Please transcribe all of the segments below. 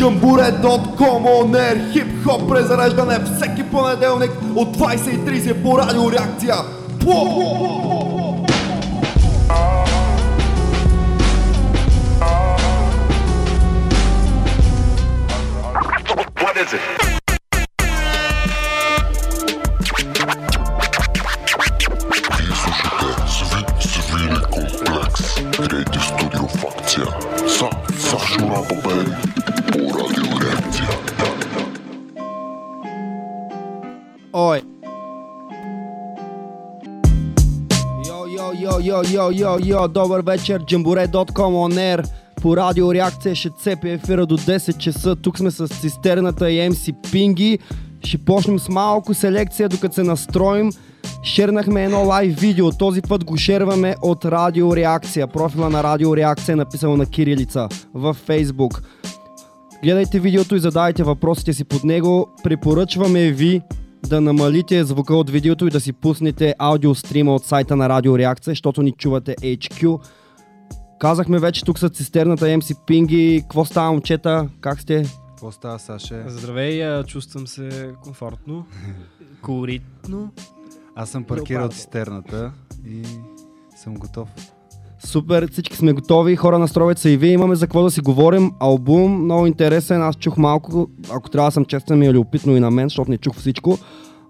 Jambure.com On хип-хоп презареждане всеки понеделник от 20.30 по радио реакция. What is it? Йо, йо, добър вечер, Jambore.com on air. По радио реакция ще цепи ефира до 10 часа. Тук сме с цистерната и MC Пинги. Ще почнем с малко селекция, докато се настроим. Шернахме едно лайв видео. Този път го шерваме от Радио Реакция. Профила на Радио Реакция е написано на кирилица в Facebook. Гледайте видеото и задавайте въпросите си под него. Препоръчваме ви да намалите звука от видеото и да си пуснете аудиострима от сайта на Радио Реакция, защото ни чувате HQ. Казахме вече тук са цистерната MC Пинги. Какво става, момчета? Как сте? Какво става, Саше? Здравей, чувствам се комфортно, колоритно. Аз съм паркирал цистерната и съм готов. Супер, всички сме готови. Хора, настройте се и вие. Имаме за какво да си говорим. Албум, много интересен. Аз чух малко. Ако трябва да съм честен, ми е любопитно и на мен, защото не чух всичко.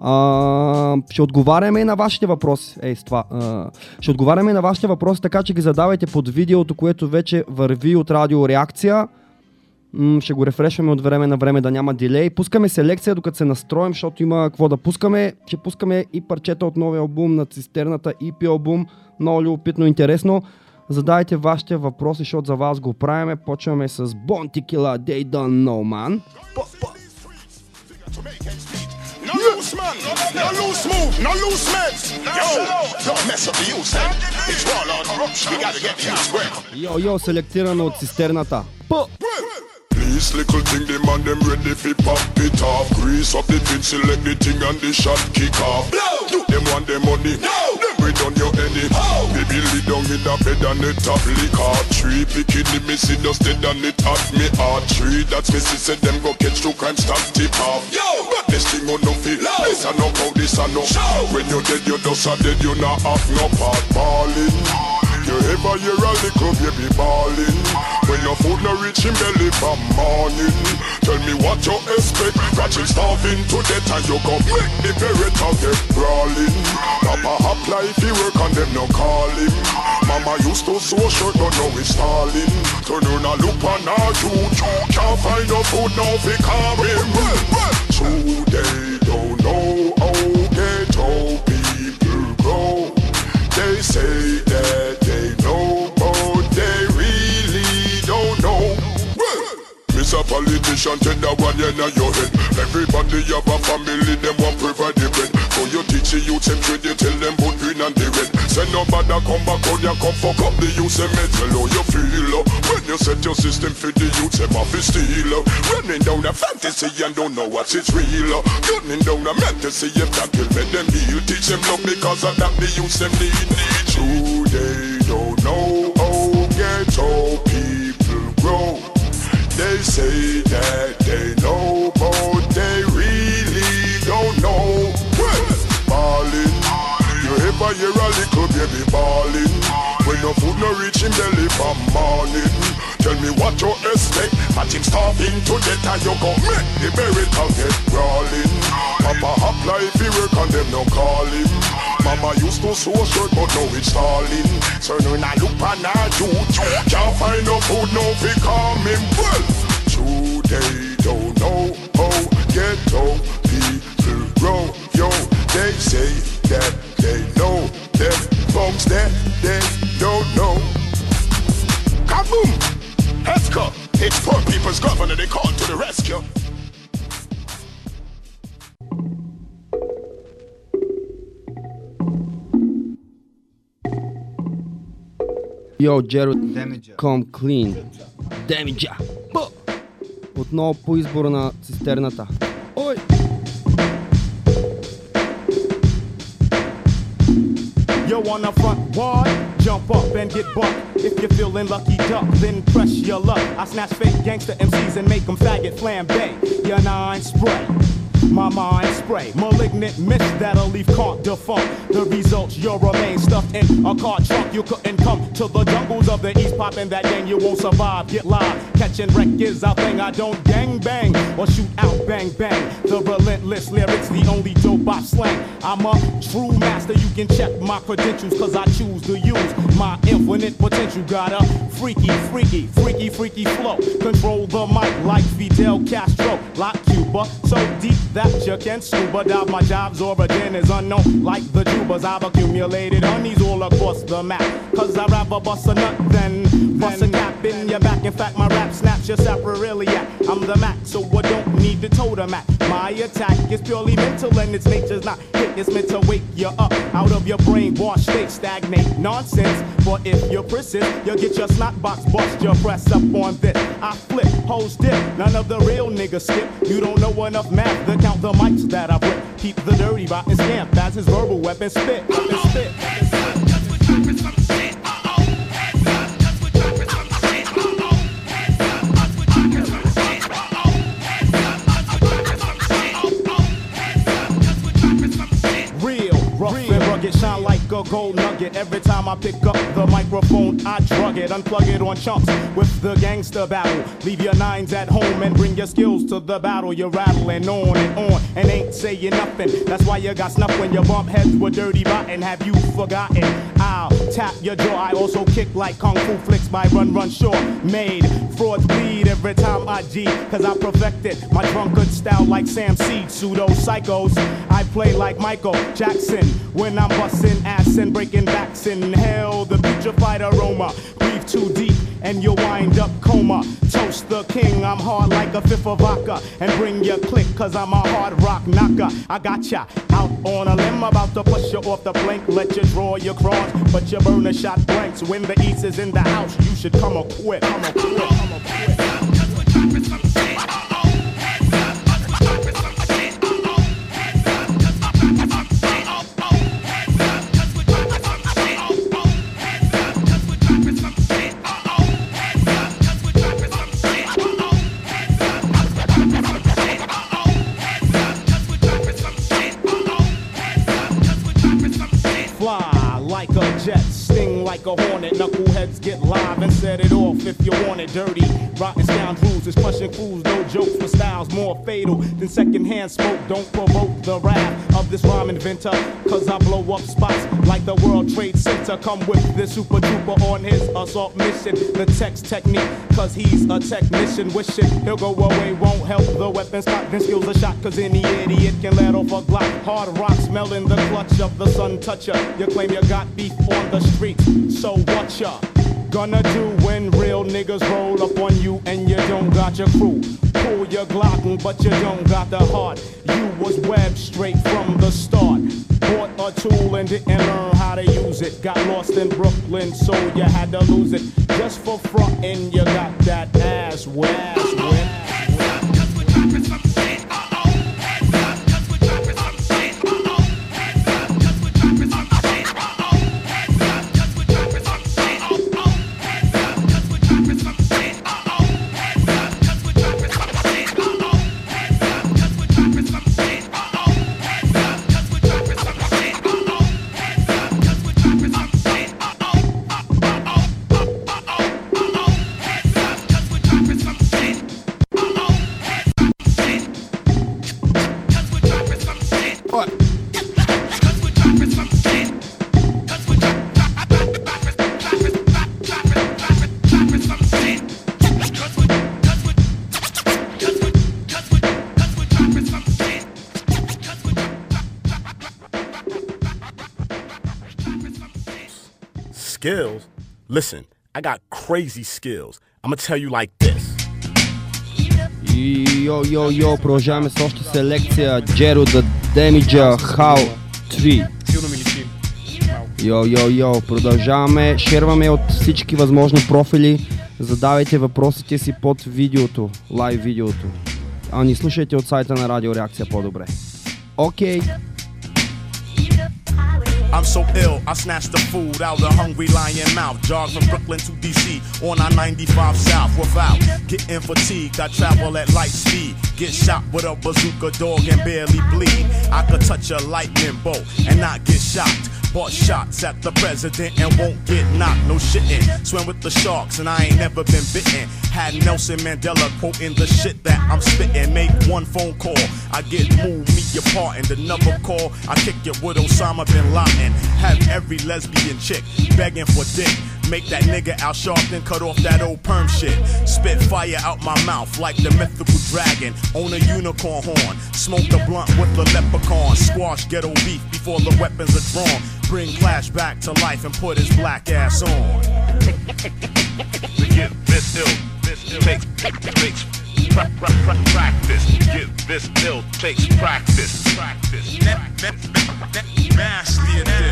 А, ще отговаряме и на вашите въпроси. Ей, с това. А, ще отговаряме и на вашите въпроси, така че ги задавайте под видеото, което вече върви от радио реакция. М, ще го рефрешваме от време на време да няма дилей. Пускаме селекция, докато се настроим, защото има какво да пускаме. Ще пускаме и парчета от новия албум на цистерната EP албум. Много любопитно интересно. Задайте вашите въпроси, защото за вас го правиме. Почваме с Bon Tequila, They Don't Know Man. No loose man, no loose move, no loose meds. Yo, don't mess up the youth, eh? It's warlord corruption. We gotta get the youth square. Йо-йо, селектирано от цистерната. П! Please little thing them and them ready fi pop it off. Grease up the pin, select the thing and the shot kick off. Blow. Them want them money. No. Them we done your any. Oh. Baby lay down in the bed and the top lick hard. Tree picking the missy dust dead and it hot me hard. Tree that's missy said them go catch two crime stop tip off. Yo. But this thing on no feel. This a no how this I know Show. When you dead you just a dead you not have no part balling. You ever hear a little baby bawling? When your food no reach him belly from morning. Tell me what you expect. Catch him starving to death and you go make the beretta get brawling. Papa apply if he work and them no call him Mama used to sew shirt but now it's stalling. Turn on a look on a you Can't find no food now fi calm him they don't know how. Ghetto people grow. They say Mr. Politician, take that one in your head. Everybody have a family, them want provide the bread. So you teach the youth them trade, you tell them put green and the red. Send nobody come back out, you come fuck up the youth head. Tell how you feel uh, when you set your system for the youth them off steal. uh. Running down a fantasy and don't know what's it's real. uh. Gunning down a fantasy if that will make them heal. Teach them love because of that the youth them need. need. True, they don't know ghetto people grow. They say that they know, but they really don't know. Ballin', you ever hear a little baby ballin'? When no food no reach him belly from morning. Tell me what you expect, but him starving to death and you go make the berry get brawling. Papa apply if he work and them no call him. Mama used to sew shirt but now it's stalling. So now I look on her youth, can't find no food no him. Well, they don't know how ghetto people grow. Yo, they say that they know them folks that they don't know. Kaboom! Heska, it's poor people's governor, they call to the rescue. Йо, Джеро, Демиджа. come clean. Демиджа. П! Отново по избора на цистерната. Ой! Yo, on the front wall, jump up and get bucked. If you're feeling lucky, duck, then press your luck. I snatch fake gangster MCs and make them faggot flambe. Your nine spray. My mind spray, malignant mist that'll leave can't defunct. The results, you'll remain stuffed in a car trunk. You couldn't come to the jungles of the east, popping that gang, you won't survive. Get live, catching wreck is our thing. I don't gang bang or shoot out bang bang. The relentless lyrics, the only dope I slang. I'm a true master, you can check my credentials, cause I choose to use my infinite potential. Got a freaky, freaky, freaky, freaky flow. Control the mic like Fidel Castro, like So deep that you can scuba dive. My job's origin is unknown, like the tubas. I've accumulated honeys all across the map. Cause I'd rather bust a nut than bust a cap in your back. In fact, my rap snaps your sapriliac. I'm the Mac, so I don't need to totem at. My attack is purely mental and its nature's not hit. It's meant to wake you up out of your brainwash state. Stagnate nonsense. But if you're persist, you'll get your snot box bust. Your press up on this. I flip, hoes dip. None of the real niggas skip. You don't know enough math to count the mics that I've. Keep the dirty rotten stamp as his verbal weapon spit. Weapon spit. Gold nugget. Every time I pick up the microphone, I drug it, unplug it on chunks with the gangster battle. Leave your nines at home and bring your skills to the battle. You're rattling on and on and ain't saying nothing. That's why you got snuff when you bump heads with dirty rotten. Have you forgotten? Tap your jaw. I also kick like kung fu flicks by Run Run short. Made frauds bleed every time I G, cause I perfected my drunkard style like Sam Seed. Pseudo psychos. I play like Michael Jackson when I'm busting ass and breaking backs. Inhale the putrefied aroma. Too deep and you'll wind up coma. Toast the king, I'm hard like a fifth of vodka. And bring your click, cause I'm a hard rock knocker. I got ya out on a limb, about to push you off the blink. Let you draw your cross, but you burn a shot blanks. When the east is in the house, you should come equipped. Come equipped. Come equipped. Like a hornet. Knuckleheads get live and set it off if you want it dirty. Rotten scoundrels is punching fools, no jokes for styles more fatal than secondhand smoke. Don't provoke the wrath of this rhyme inventor, cause I blow up spots like the World Trade Center. Come with this super duper on his assault mission. The text technique, cause he's a technician. Wishing he'll go away, won't help the weapon spot. Then skills a shot, cause any idiot can let off a glock. Hard rock smelling the clutch of the sun toucher. You claim you got beef on the street, so what ya? Gonna do when real niggas roll up on you and you don't got your crew. Pull your Glock, but you don't got the heart. You was webbed straight from the start. Bought a tool and didn't learn how to use it. Got lost in Brooklyn, so you had to lose it. Just for frontin', you got that ass. Ass Listen, I got crazy skills. I'm gonna tell you like this. Йо, йо, йо, продължаваме с още селекция. Джеро да Демиджа, How 3. Силно ми личи. Йо, йо, йо, продължаваме. Шерваме от всички възможни профили. Задавайте въпросите си под видеото, лайв видеото. А ни слушайте от сайта на Радио Реакция по-добре. Окей. I I'm so ill, I snatch the food out of hungry lion mouth. Jog from Brooklyn to DC on I 95 South without getting fatigued. I travel at light speed. Get shot with a bazooka dog and barely bleed. I could touch a lightning bolt and not get shocked. Bought shots at the president and won't get knocked. No shitting. Swim with the sharks and I ain't never been bitten. Had Nelson Mandela quoting the shit that I'm spitting. Make one phone call, I get moved, me apart. And another call, I kick it with Osama bin Laden. Have every lesbian chick begging for dick. Make that nigga Al Sharpton cut off that old perm shit. Spit fire out my mouth like the mythical dragon. Own a unicorn horn. Smoke the blunt with the leprechaun. Squash ghetto beef before the weapons are drawn. Bring Clash back to life and put his black ass on. To get this ill, this ill takes takes pra- pra- pra- practice. Get this ill takes practice. Practice.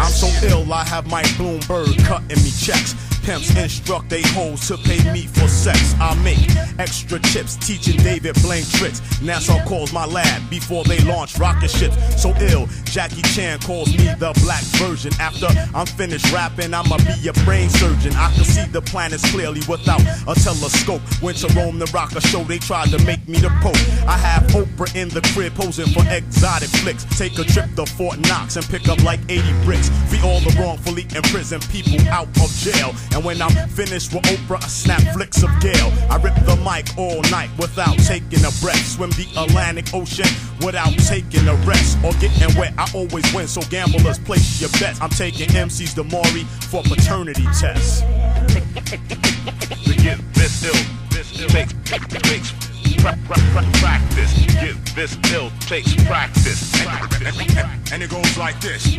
I'm so ill, I have Mike Bloomberg cutting me checks. Pimps instruct they hoes to pay me for sex. I make extra chips, teaching David Blaine tricks. NASA calls my lab before they launch rocket ships. So ill, Jackie Chan calls me the black version. After I'm finished rapping, I'ma be a brain surgeon. I can see the planets clearly without a telescope. Went to Rome, the rocker show, they tried to make me the Pope. I have Oprah in the crib posing for exotic flicks. Take a trip to Fort Knox and pick up like 80 bricks. Free all the wrongfully imprisoned people out of jail. And when I'm finished with Oprah, I snap flicks of Gale. I rip the mic all night without taking a breath. Swim the Atlantic Ocean without taking a rest. Or getting wet, I always win, so gamblers place your bets. I'm taking MC's Damari for paternity tests. To get this ill, this ill practice. Get this ill takes practice. And it goes like this.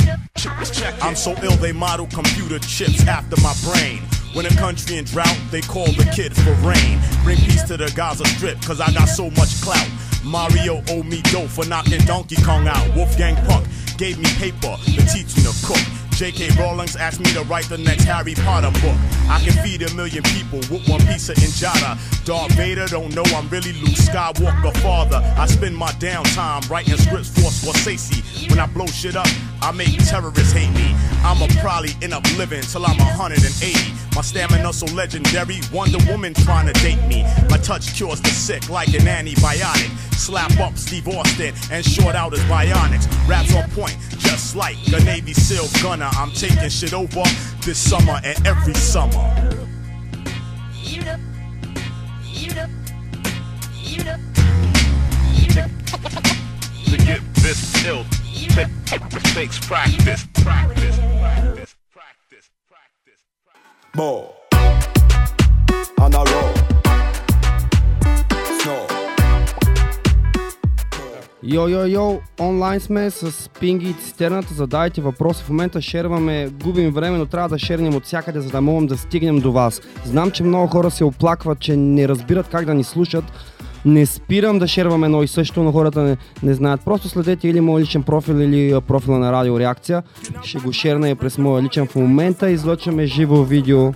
I'm so ill they model computer chips after my brain. When a country in drought, they call the kid for rain. Bring peace to the Gaza Strip, cause I got so much clout. Mario owe me dough for knocking Donkey Kong out. Wolfgang Puck gave me paper to teach me to cook. J.K. Rawlings asked me to write the next Harry Potter book. I can feed a million people with one piece of injata. Darth Vader don't know I'm really Luke Skywalker father. I spend my downtime writing scripts for Scorsese. When I blow shit up, I make terrorists hate me. I'ma probably end up living till I'm 180. My stamina so legendary, Wonder Woman trying to date me. My touch cures the sick like an antibiotic. Slap up Steve Austin and short out his bionics. Raps on point, just like a Navy SEAL gunner. I'm taking shit over this summer and every summer. To get this ill takes practice. Practice. Practice. Practice. Practice. Bo. On a roll. Йо, йо, йо, онлайн сме с Пинги и Цистерната, задайте въпроси. В момента шерваме, губим време, но трябва да шернем от всякъде, за да можем да стигнем до вас. Знам, че много хора се оплакват, че не разбират как да ни слушат. Не спирам да шервам едно и също, но хората не, не знаят. Просто следете или моят личен профил, или профила на Радио Реакция. Ще го шерна и през моя личен в момента. Излъчваме живо видео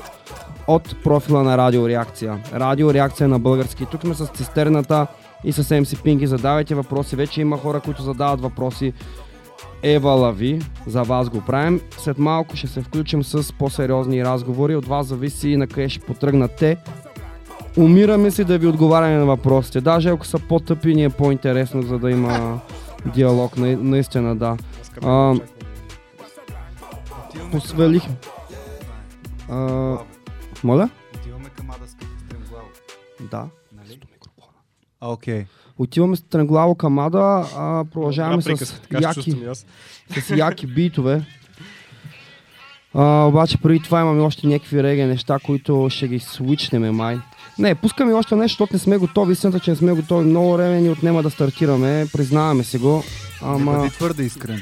от профила на Радио Реакция. Радио Реакция на български. Тук сме с цистерната и с MC Пинги. Задавайте въпроси. Вече има хора, които задават въпроси. Ева Лави, за вас го правим. След малко ще се включим с по-сериозни разговори. От вас зависи и на къде ще потръгнат те. Умираме си да ви отговаряме на въпросите. Даже ако са по-тъпи, ни е по-интересно, за да има диалог. На, наистина, да. А, посвалих. А, моля? Отиваме към Стремглаво. Да. Окей. Отиваме стремглаво към Ада, а продължаваме с яки, с яки битове. А, обаче преди това имаме още някакви реге неща, които ще ги свичнеме май. Не, пускаме още нещо, защото не сме готови. Истината, че не сме готови. Много време ни отнема да стартираме. Признаваме си го. Не Ама бъди твърде искрен.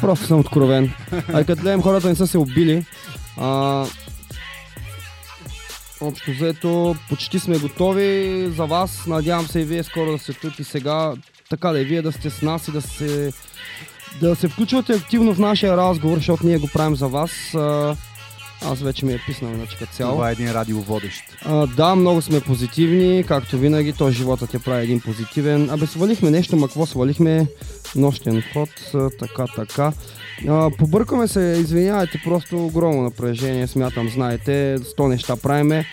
просто съм откровен. А и като гледам хората не са се убили. А, общо взето, почти сме готови за вас. Надявам се и вие скоро да сте тук и сега. Така да и вие да сте с нас и да се, да се включвате активно в нашия разговор, защото ние го правим за вас. Аз вече ми е писнал иначе като цяло. Това е един радиоводещ. А, да, много сме позитивни, както винаги, то живота ти прави един позитивен. Абе, свалихме нещо, ма какво свалихме? Нощен ход, така, така. А, побъркаме се, извинявайте, просто огромно напрежение, смятам, знаете, 100 неща правиме.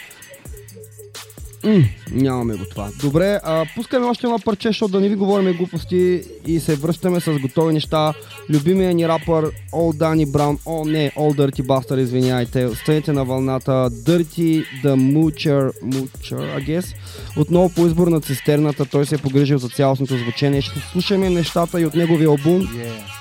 М, нямаме го това. Добре, а, пускаме още едно парче, защото да не ви говорим глупости и се връщаме с готови неща. Любимия ни рапър All Danny Brown, о не, All Dirty Bastard, извиняйте. Останете на вълната Dirty The Moocher, Moocher, I guess. Отново по избор на цистерната, той се е погрижил за цялостното звучение. Ще слушаме нещата и от неговия албум. Yeah.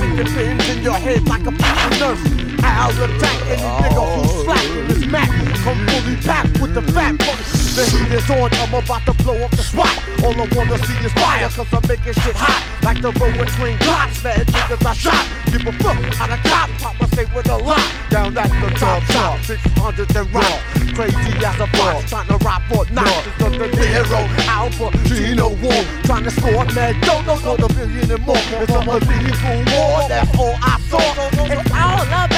be pins in your head like a fucking nurse. I'll attack any nigga who's slacking his Mac. Come fully packed with the fat fuck. The heat is on, I'm about to blow up the spot. All I wanna see is fire, cause I'm making shit hot. Like the road between clocks, mad niggas I shot. Give a fuck the cop pop, I stay with a lot. Down at the top, top, 600 and raw. Crazy as a boss, trying to rob for knots. It's the hero, Alpha, Gino War. Trying to score mad, don't know, know the billion and more. It's a unbelievable war, that's all I saw. It's all mafia.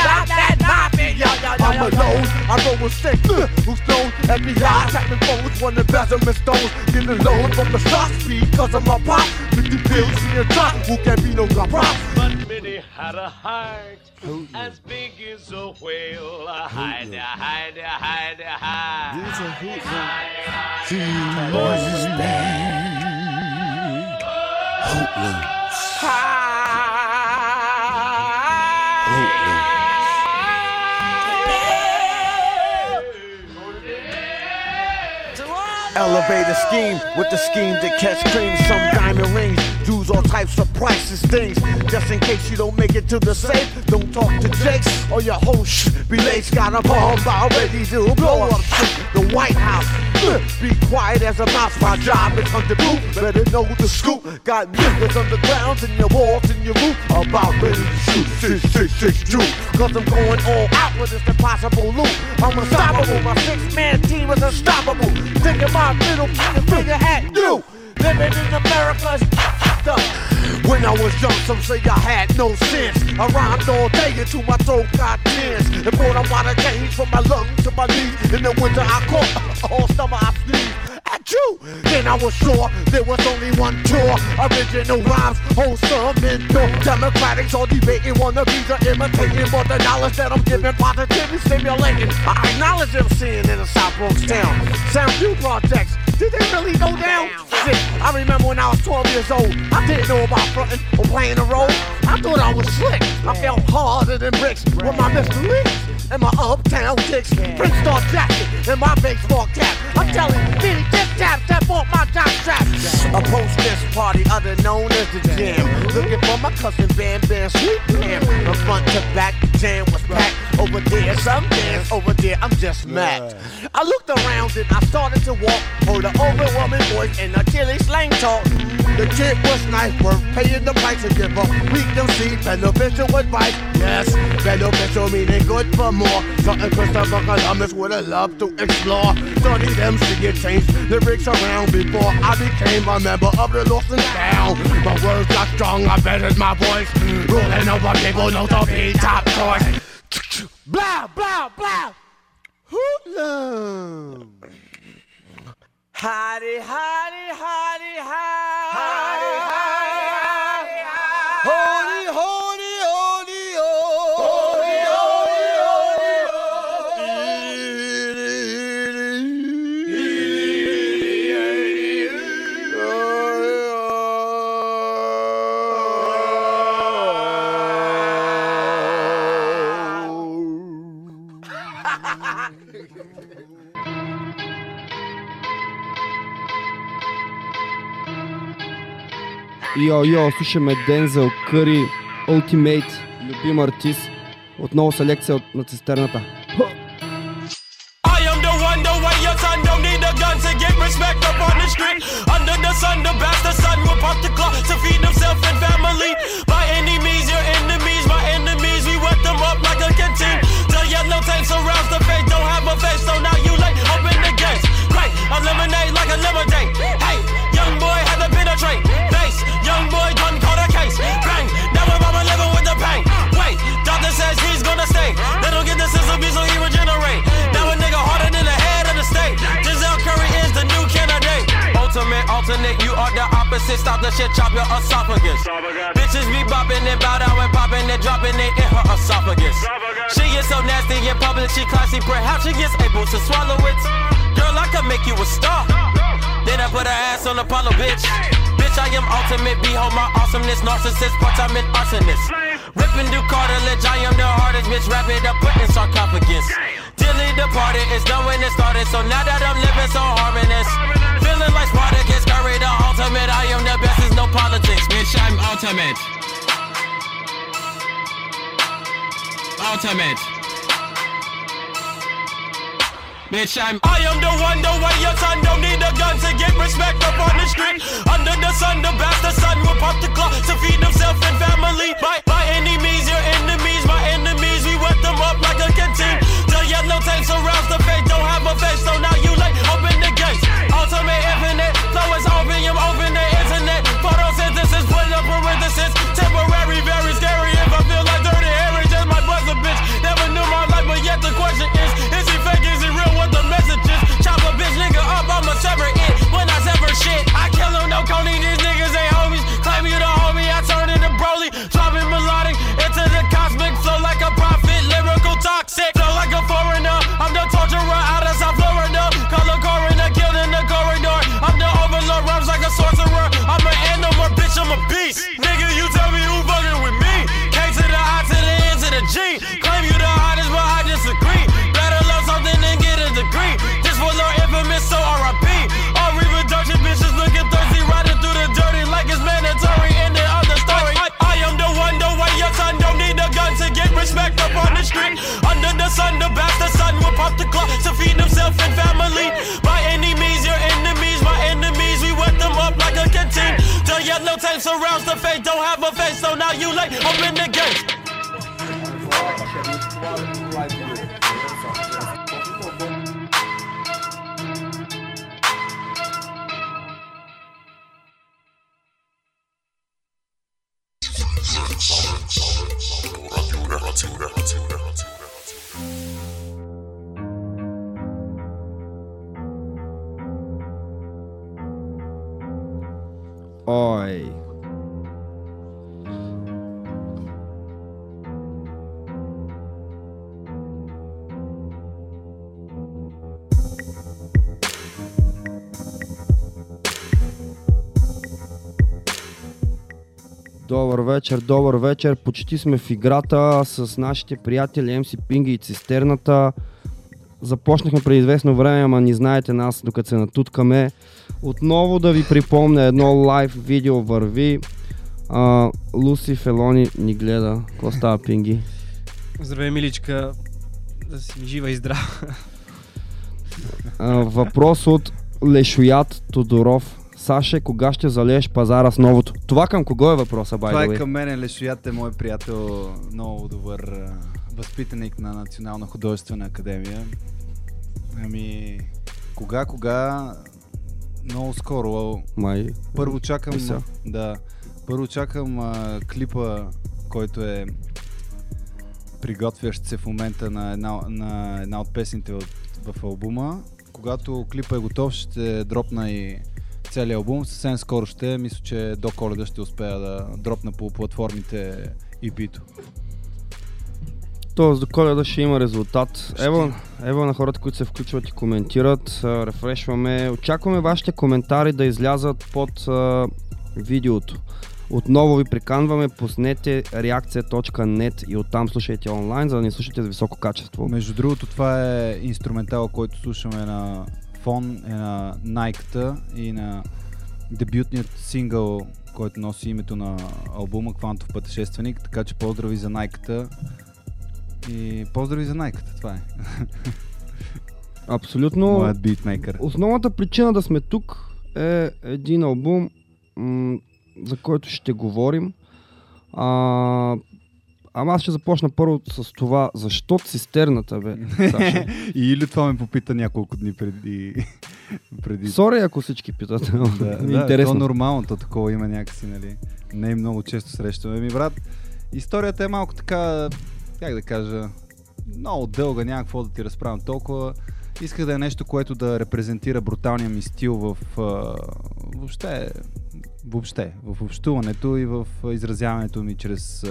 I'm alone, I roll with uh, who's known FBI, tapping phones, one of embezzlement stones. Getting loans from the stock speed, cause of my pop. 50 pills, see a drop, who can be no got props. But Minnie had a heart as big as a whale. Hide, hide, hide, hide. Elevator scheme with the scheme to catch cream, some diamond rings. Dudes all types of prices, things. Just in case you don't make it to the safe, don't talk to Jakes or your whole sh. Be late, got a bomb already to blow up. The White House. Be quiet as a mouse, my job is under boot. Better know the scoop. Got niggas underground in your walls and your roof. About ready to shoot six, six, six, two. Cause I'm going all out with this impossible loot. I'm unstoppable, my six man team is unstoppable. Thinking my middle finger at you. Living in America's. When I was young, some say I had no sense. I rhymed all day until my throat got tense. And brought a water change from my lungs to my knees. In the winter, I caught all summer I sneezed. At you, then I was sure there was only one cure. Original rhymes, wholesome and no democratics all debating wannabes are imitating, but the knowledge that I'm giving positively stimulating. I acknowledge them seeing in the South Bronx town. Sound View projects, did they really go down? Shit, I remember when I was 12 years old, I didn't know about fronting or playing a role. I thought I was slick. I felt harder than bricks with my Mr. Lee and my uptown kicks. Prince Star jacket and my baseball cap. I'm telling you, Billy Tip Tap, step off my jock strap. A post this party, other known as the jam. Looking for my cousin Bam Bam Sweet Bam. From front to back, the jam was packed. Over there, some dance, over there, I'm just mad. I looked around and I started to walk. An overwhelming voice and a killing slang talk. The kid was nice, worth paying the price to give up. Weak them see beneficial advice. Yes, beneficial meaning good for more. Something Christopher Columbus would have loved to explore. Study them, see it change lyrics around before I became a member of the Lost and Found. My words got strong, I bettered my voice. Ruling over people, no to be top choice. Blah, blah, blah. Hoodlum. Hottie, hottie, holly, holly, Hottie. Йо, йо, слушаме Дензел Къри, Ultimate, любим артист. Отново селекция на цистерната. I opposite. Stop the shit, chop your esophagus. Bitches be bopping and bow down and popping and dropping it in her esophagus. She is so nasty in public, she classy. Perhaps she gets able to swallow it. Girl, I could make you a star. Then I put her ass on Apollo, bitch. Bitch, I am ultimate. Behold my awesomeness, narcissist, part-time an arsonist. Ripping through cartilage, I am the hardest bitch. Wrap it up, put in sarcophagus. Dilly departed, it's done when it started. So now that I'm living so harmonious, feeling like Spartacus, Curry the ultimate. I am the best, it's no politics, bitch. I'm ultimate. Ultimate. Bitch, I'm I am the one, the way your son don't need a gun to get respect up on the street. Under the sun, the bastard son will pop the clock to feed himself and family. By, by any means, your enemies, my enemies, we wet them up like a canteen. The yellow tape surrounds the face, don't have a face, so now you late. Open ultimate infinite. Flow is open the internet. Under the bastard son will pop the clock to feed himself and family. By any means, your enemies, my enemies, we wet them up like a canteen. The yellow tape surrounds the face, don't have a face, so now you late. Open the gates. Ой. Добър вечер, добър вечер. Почти сме в играта с нашите приятели MC Пинги и Цистерната. Започнахме преди известно време, ама ни знаете нас, докато се натуткаме. Отново да ви припомня едно лайв видео върви. А, Луси Фелони ни гледа. Какво става, Пинги? Здравей, миличка. Да си жива и здрава. А, въпрос от Лешоят Тодоров. Саше, кога ще залееш пазара с новото? Това към кого е въпроса, by Това е към мен, Лешоят е мой приятел, много добър възпитаник на Национална художествена академия. Ами, кога, кога, много скоро. Май. Първо чакам, Мисля. да, първо чакам а, клипа, който е приготвящ се в момента на една, на една от песните от, в албума. Когато клипа е готов, ще дропна и целият албум. Съвсем скоро ще, мисля, че до коледа ще успея да дропна по платформите EP-то. Тоест до коледа ще има резултат. Ево, ево на хората, които се включват и коментират. Рефрешваме. Очакваме вашите коментари да излязат под а, видеото. Отново ви приканваме, пуснете реакция.net и оттам слушайте онлайн, за да ни слушате с високо качество. Между другото, това е инструментал, който слушаме на фон, е на Nike-та и на дебютният сингъл, който носи името на албума Квантов пътешественик, така че поздрави за Nike-та И поздрави за найката, това е. Абсолютно. Моят битмейкър. Основната причина да сме тук е един албум, м- за който ще говорим. А, ама аз ще започна първо с това, защо цистерната, бе, Саша? И или това ме попита няколко дни преди... преди... Сори, ако всички питат. Да, е да, интересно. то нормално, то такова има някакси, нали. Не и много често срещаме. Ми, брат, историята е малко така, как да кажа, много дълга, няма какво да ти разправям толкова. Исках да е нещо, което да репрезентира бруталния ми стил в въобще, въобще, в общуването и в изразяването ми чрез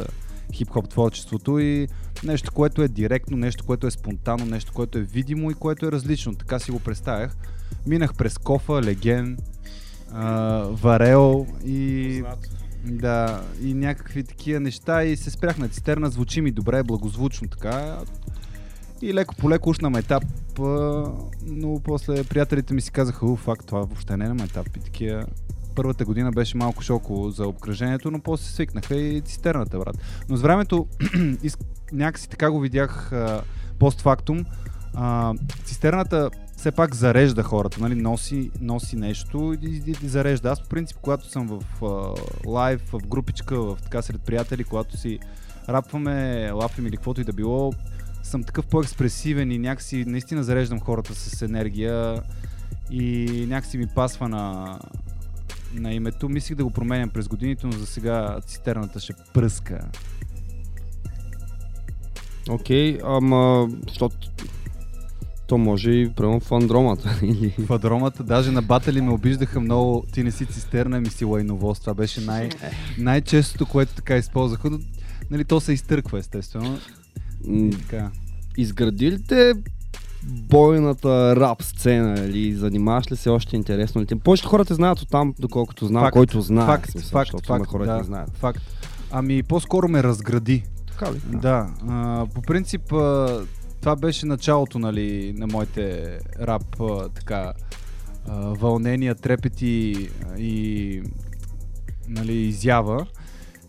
хип-хоп творчеството и нещо, което е директно, нещо, което е спонтанно, нещо, което е видимо и което е различно. Така си го представях. Минах през Кофа, Леген, а, Варел и... Да, и някакви такива неща и се спрях на цистерна, звучи ми добре, благозвучно така. И леко по леко уж на етап, но после приятелите ми си казаха, у, факт, това въобще не е на етап и такива. Първата година беше малко шоково за обкръжението, но после свикнаха и цистерната, брат. Но с времето някакси така го видях постфактум. Цистерната все пак зарежда хората, нали? носи, носи нещо и, и, и зарежда. Аз по принцип, когато съм в а, лайв, в групичка, в така сред приятели, когато си рапваме, лапим или каквото и да било, съм такъв по-експресивен и някакси наистина зареждам хората с енергия и някакси ми пасва на, на името. Мислих да го променям през годините, но за сега цистерната ще пръска. Окей, ама, защото то може и прямо фандромата. Или... Фадромата, даже на батали ме обиждаха много, ти не си цистерна, ми си лайновоз. Това беше най- най-честото, което така използваха. Но, нали, то се изтърква, естествено. И така. Изградилите бойната рап сцена или занимаваш ли се още интересно ли? те? Повечето хора те знаят от там, доколкото знам, Факт, който знае. Факт, в смисъл, факт, факт, хора, да, не знаят. факт. Ами по-скоро ме разгради. Така ли? Да, а, по принцип а, това беше началото нали, на моите рап така, вълнения, трепети и нали, изява.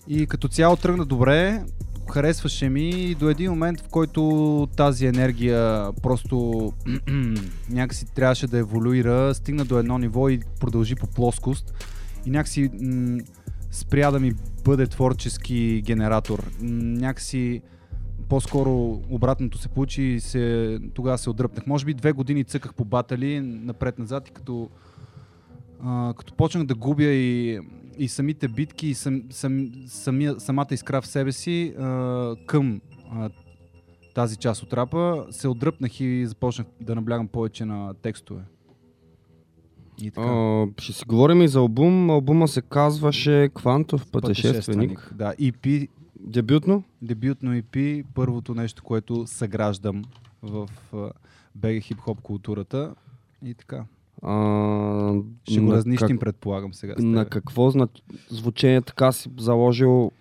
И като цяло тръгна добре, харесваше ми и до един момент, в който тази енергия просто някакси трябваше да еволюира, стигна до едно ниво и продължи по плоскост и някакси м- спря да ми бъде творчески генератор. Някакси по-скоро обратното се получи и се, тогава се отдръпнах. Може би две години цъках по батали напред-назад и като, а, като почнах да губя и, и самите битки и сам, сам, самия, самата искра в себе си а, към а, тази част от рапа, се отдръпнах и започнах да наблягам повече на текстове. И така. А, ще си говорим и за албум. Албума се казваше Квантов пътешественик. Да, EP, Дебютно? дебютно EP, първото нещо, което съграждам в БГ хип-хоп културата. И така. А, Ще го разнищим, предполагам сега. На какво зна... звучение така си заложил,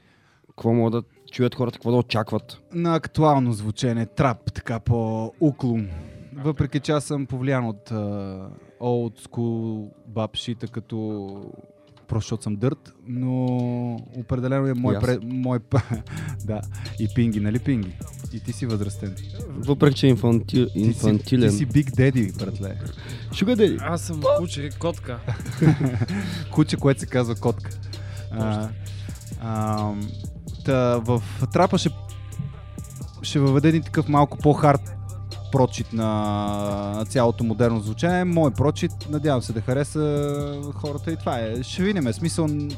какво могат да чуят хората, какво да очакват? на актуално звучение, трап, така по-уклон. Въпреки че аз съм повлиян от uh, old school бабшита, като просто защото съм дърт, но определено е мой, пре, мой п- да, и пинги, нали пинги? И ти си възрастен. Въпреки, че е инфанти... Ти си, инфантилен. ти си Big Daddy, братле. Sugar Daddy. Аз съм куче, котка. Куче, което се казва котка. А, а, та, в трапа ще, ще въведе един такъв малко по-хард прочит на, на цялото модерно звучание. Мой прочит, надявам се да хареса хората и това е. Ще видим, смисъл н-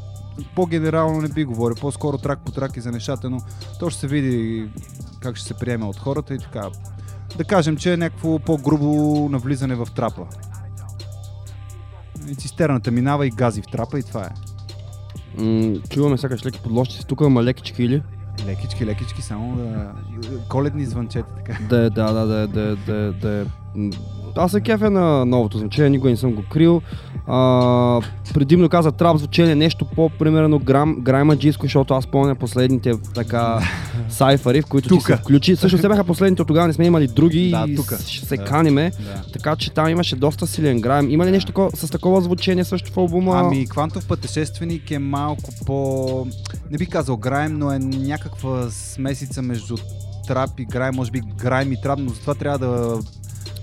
по-генерално не би говорил, по-скоро трак по трак и за нещата, но то ще се види как ще се приеме от хората и така. Да кажем, че е някакво по-грубо навлизане в трапа. И цистерната минава и гази в трапа и това е. М- чуваме сякаш леки подложници. Тук има лекички или? Лекички, лекички, само да... Коледни звънчета, така. Да, е, да, да, да, да, да, да, е. М, Аз се кефя на новото звучение, никога не съм го крил. А, предимно каза трап звучение, нещо по-примерно грам, граймаджийско, защото аз помня последните така сайфари, в които ти се Тука. включи. Също те бяха последните, от тогава не сме имали други Да, и тука. ще се Да. каниме. Да. Така че там имаше доста силен грайм. Има ли нещо тако- с такова звучение също в албума? Ами, Квантов пътешественик е малко по... Не бих казал грайм, но е някаква смесица между трап играе, може би грайм и трап, но затова трябва да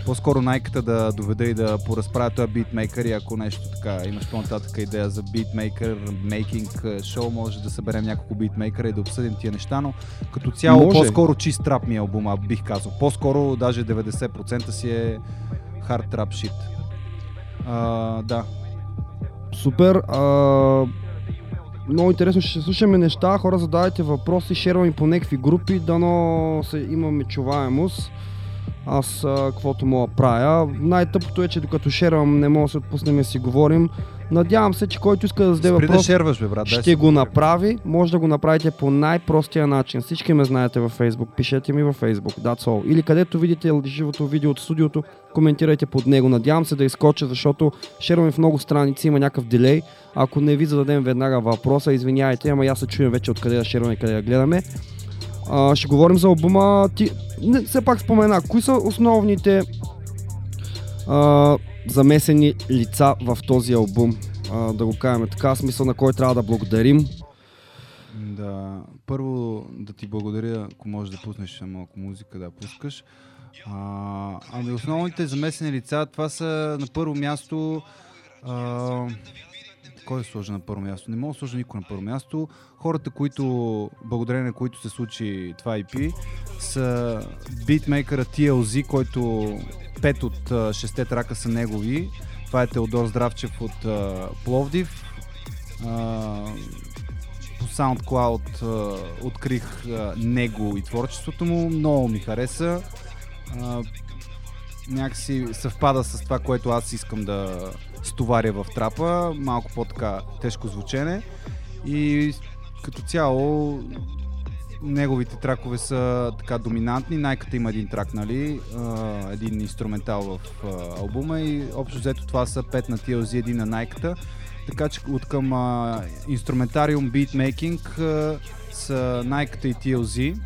по-скоро найката да доведе и да поразправя този битмейкър и ако нещо така имаш по-нататък идея за битмейкър, мейкинг шоу, може да съберем няколко битмейкъра и да обсъдим тия неща, но като цяло Може. по-скоро чист трап ми е албума, бих казал. По-скоро даже 90% си е хард трап шит. А, да, Супер. А, много интересно ще слушаме неща, хора задавайте въпроси, шерваме по някакви групи, дано се, имаме чуваемост. Аз а, каквото мога правя. Най-тъпото е, че докато шервам не мога да се отпуснем и си говорим. Надявам се, че който иска да зададе спри да въпрос, шерваш, бе, брат. ще го направи. Може да го направите по най-простия начин. Всички ме знаете във Facebook. Пишете ми във Facebook. That's all. Или където видите живото видео от студиото, коментирайте под него. Надявам се да изкоча, защото шерваме в много страници, има някакъв дилей. Ако не ви зададем веднага въпроса, извинявайте, ама аз се чуем вече откъде да шерваме и къде да гледаме. А, ще говорим за албума. Ти... Не, все пак спомена, кои са основните а, замесени лица в този албум? А, да го кажем така, смисъл на кой трябва да благодарим. Да, първо да ти благодаря, ако можеш да пуснеш малко музика, да пускаш. А, ами основните замесени лица, това са на първо място... А, кой да сложа на първо място? Не мога да сложа никой на първо място. Хората, които, благодарение на които се случи това IP, са битмейкъра TLZ, който пет от а, шесте трака са негови. Това е Теодор Здравчев от Пловдив. А, по SoundCloud открих него и творчеството му. Много ми хареса. Някакси съвпада с това, което аз искам да стоваря в трапа. Малко по-така тежко звучене. И като цяло неговите тракове са така доминантни. Найката има един трак, нали? А, един инструментал в а, албума и общо взето това са 5 на TLZ, един на Найката. Така че от към а, инструментариум, битмейкинг са Найката и TLZ.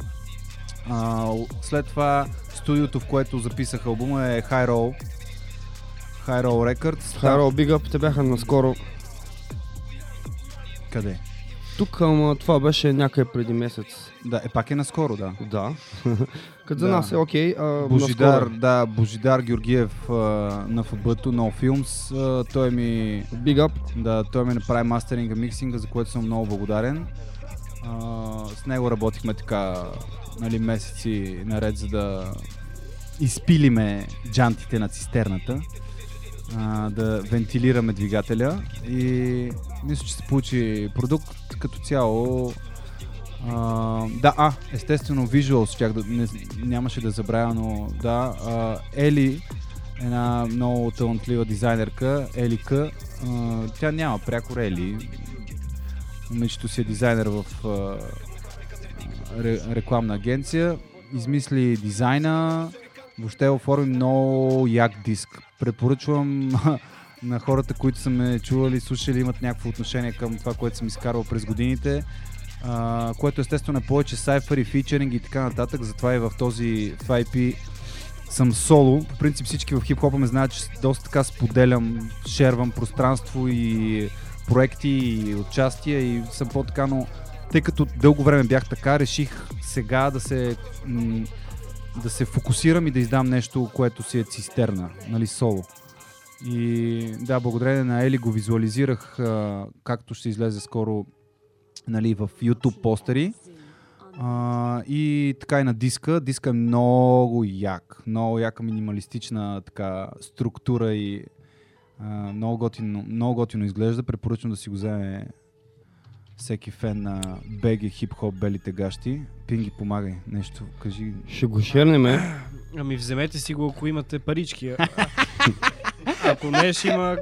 След това студиото, в което записах албума е High Roll. High Roll Records. Хайро, Big Up, те бяха наскоро. Къде? Тук, ама това беше някъде преди месец. Да, е пак е наскоро, да. Да. Като за Да. нас е окей. а, Божидар, наскоро да, Божидар Георгиев а, на ФБ-то, No Films. А, той ми. Big Up. да, той ми направи мастеринга, миксинга, за което съм много благодарен. А, с него работихме така нали, месеци наред, за да изпилиме джантите на цистерната, а, да вентилираме двигателя и мисля, че се получи продукт като цяло. А, да, а, естествено, Visuals, чак да, не, нямаше да забравя, но да, а, Ели, една много талантлива дизайнерка, Елика, а, тя няма пряко Ели, момичето си е дизайнер в а, ре, рекламна агенция, измисли дизайна, въобще оформи много як диск. Препоръчвам на хората, които са ме чували, слушали, имат някакво отношение към това, което съм изкарвал през годините, а, което естествено е повече сайфъри, фичеринг и така нататък, затова и в този в IP съм соло. По принцип всички в хип-хопа ме знаят, че доста така споделям, шервам пространство и проекти и участия и съм по-така, но тъй като дълго време бях така, реших сега да се м- да се фокусирам и да издам нещо, което си е цистерна, нали, соло. И да, благодарение на Ели го визуализирах, а, както ще излезе скоро нали, в YouTube постери. А, и така и на диска. Диска е много як. Много яка минималистична така, структура и а, много, готино, много готино изглежда. Препоръчвам да си го вземе всеки фен на беги хип-хоп белите гащи. Пинги, помагай. Нещо, кажи. Ще го шернеме. Ами вземете си го, ако имате парички. Ако не, ще има...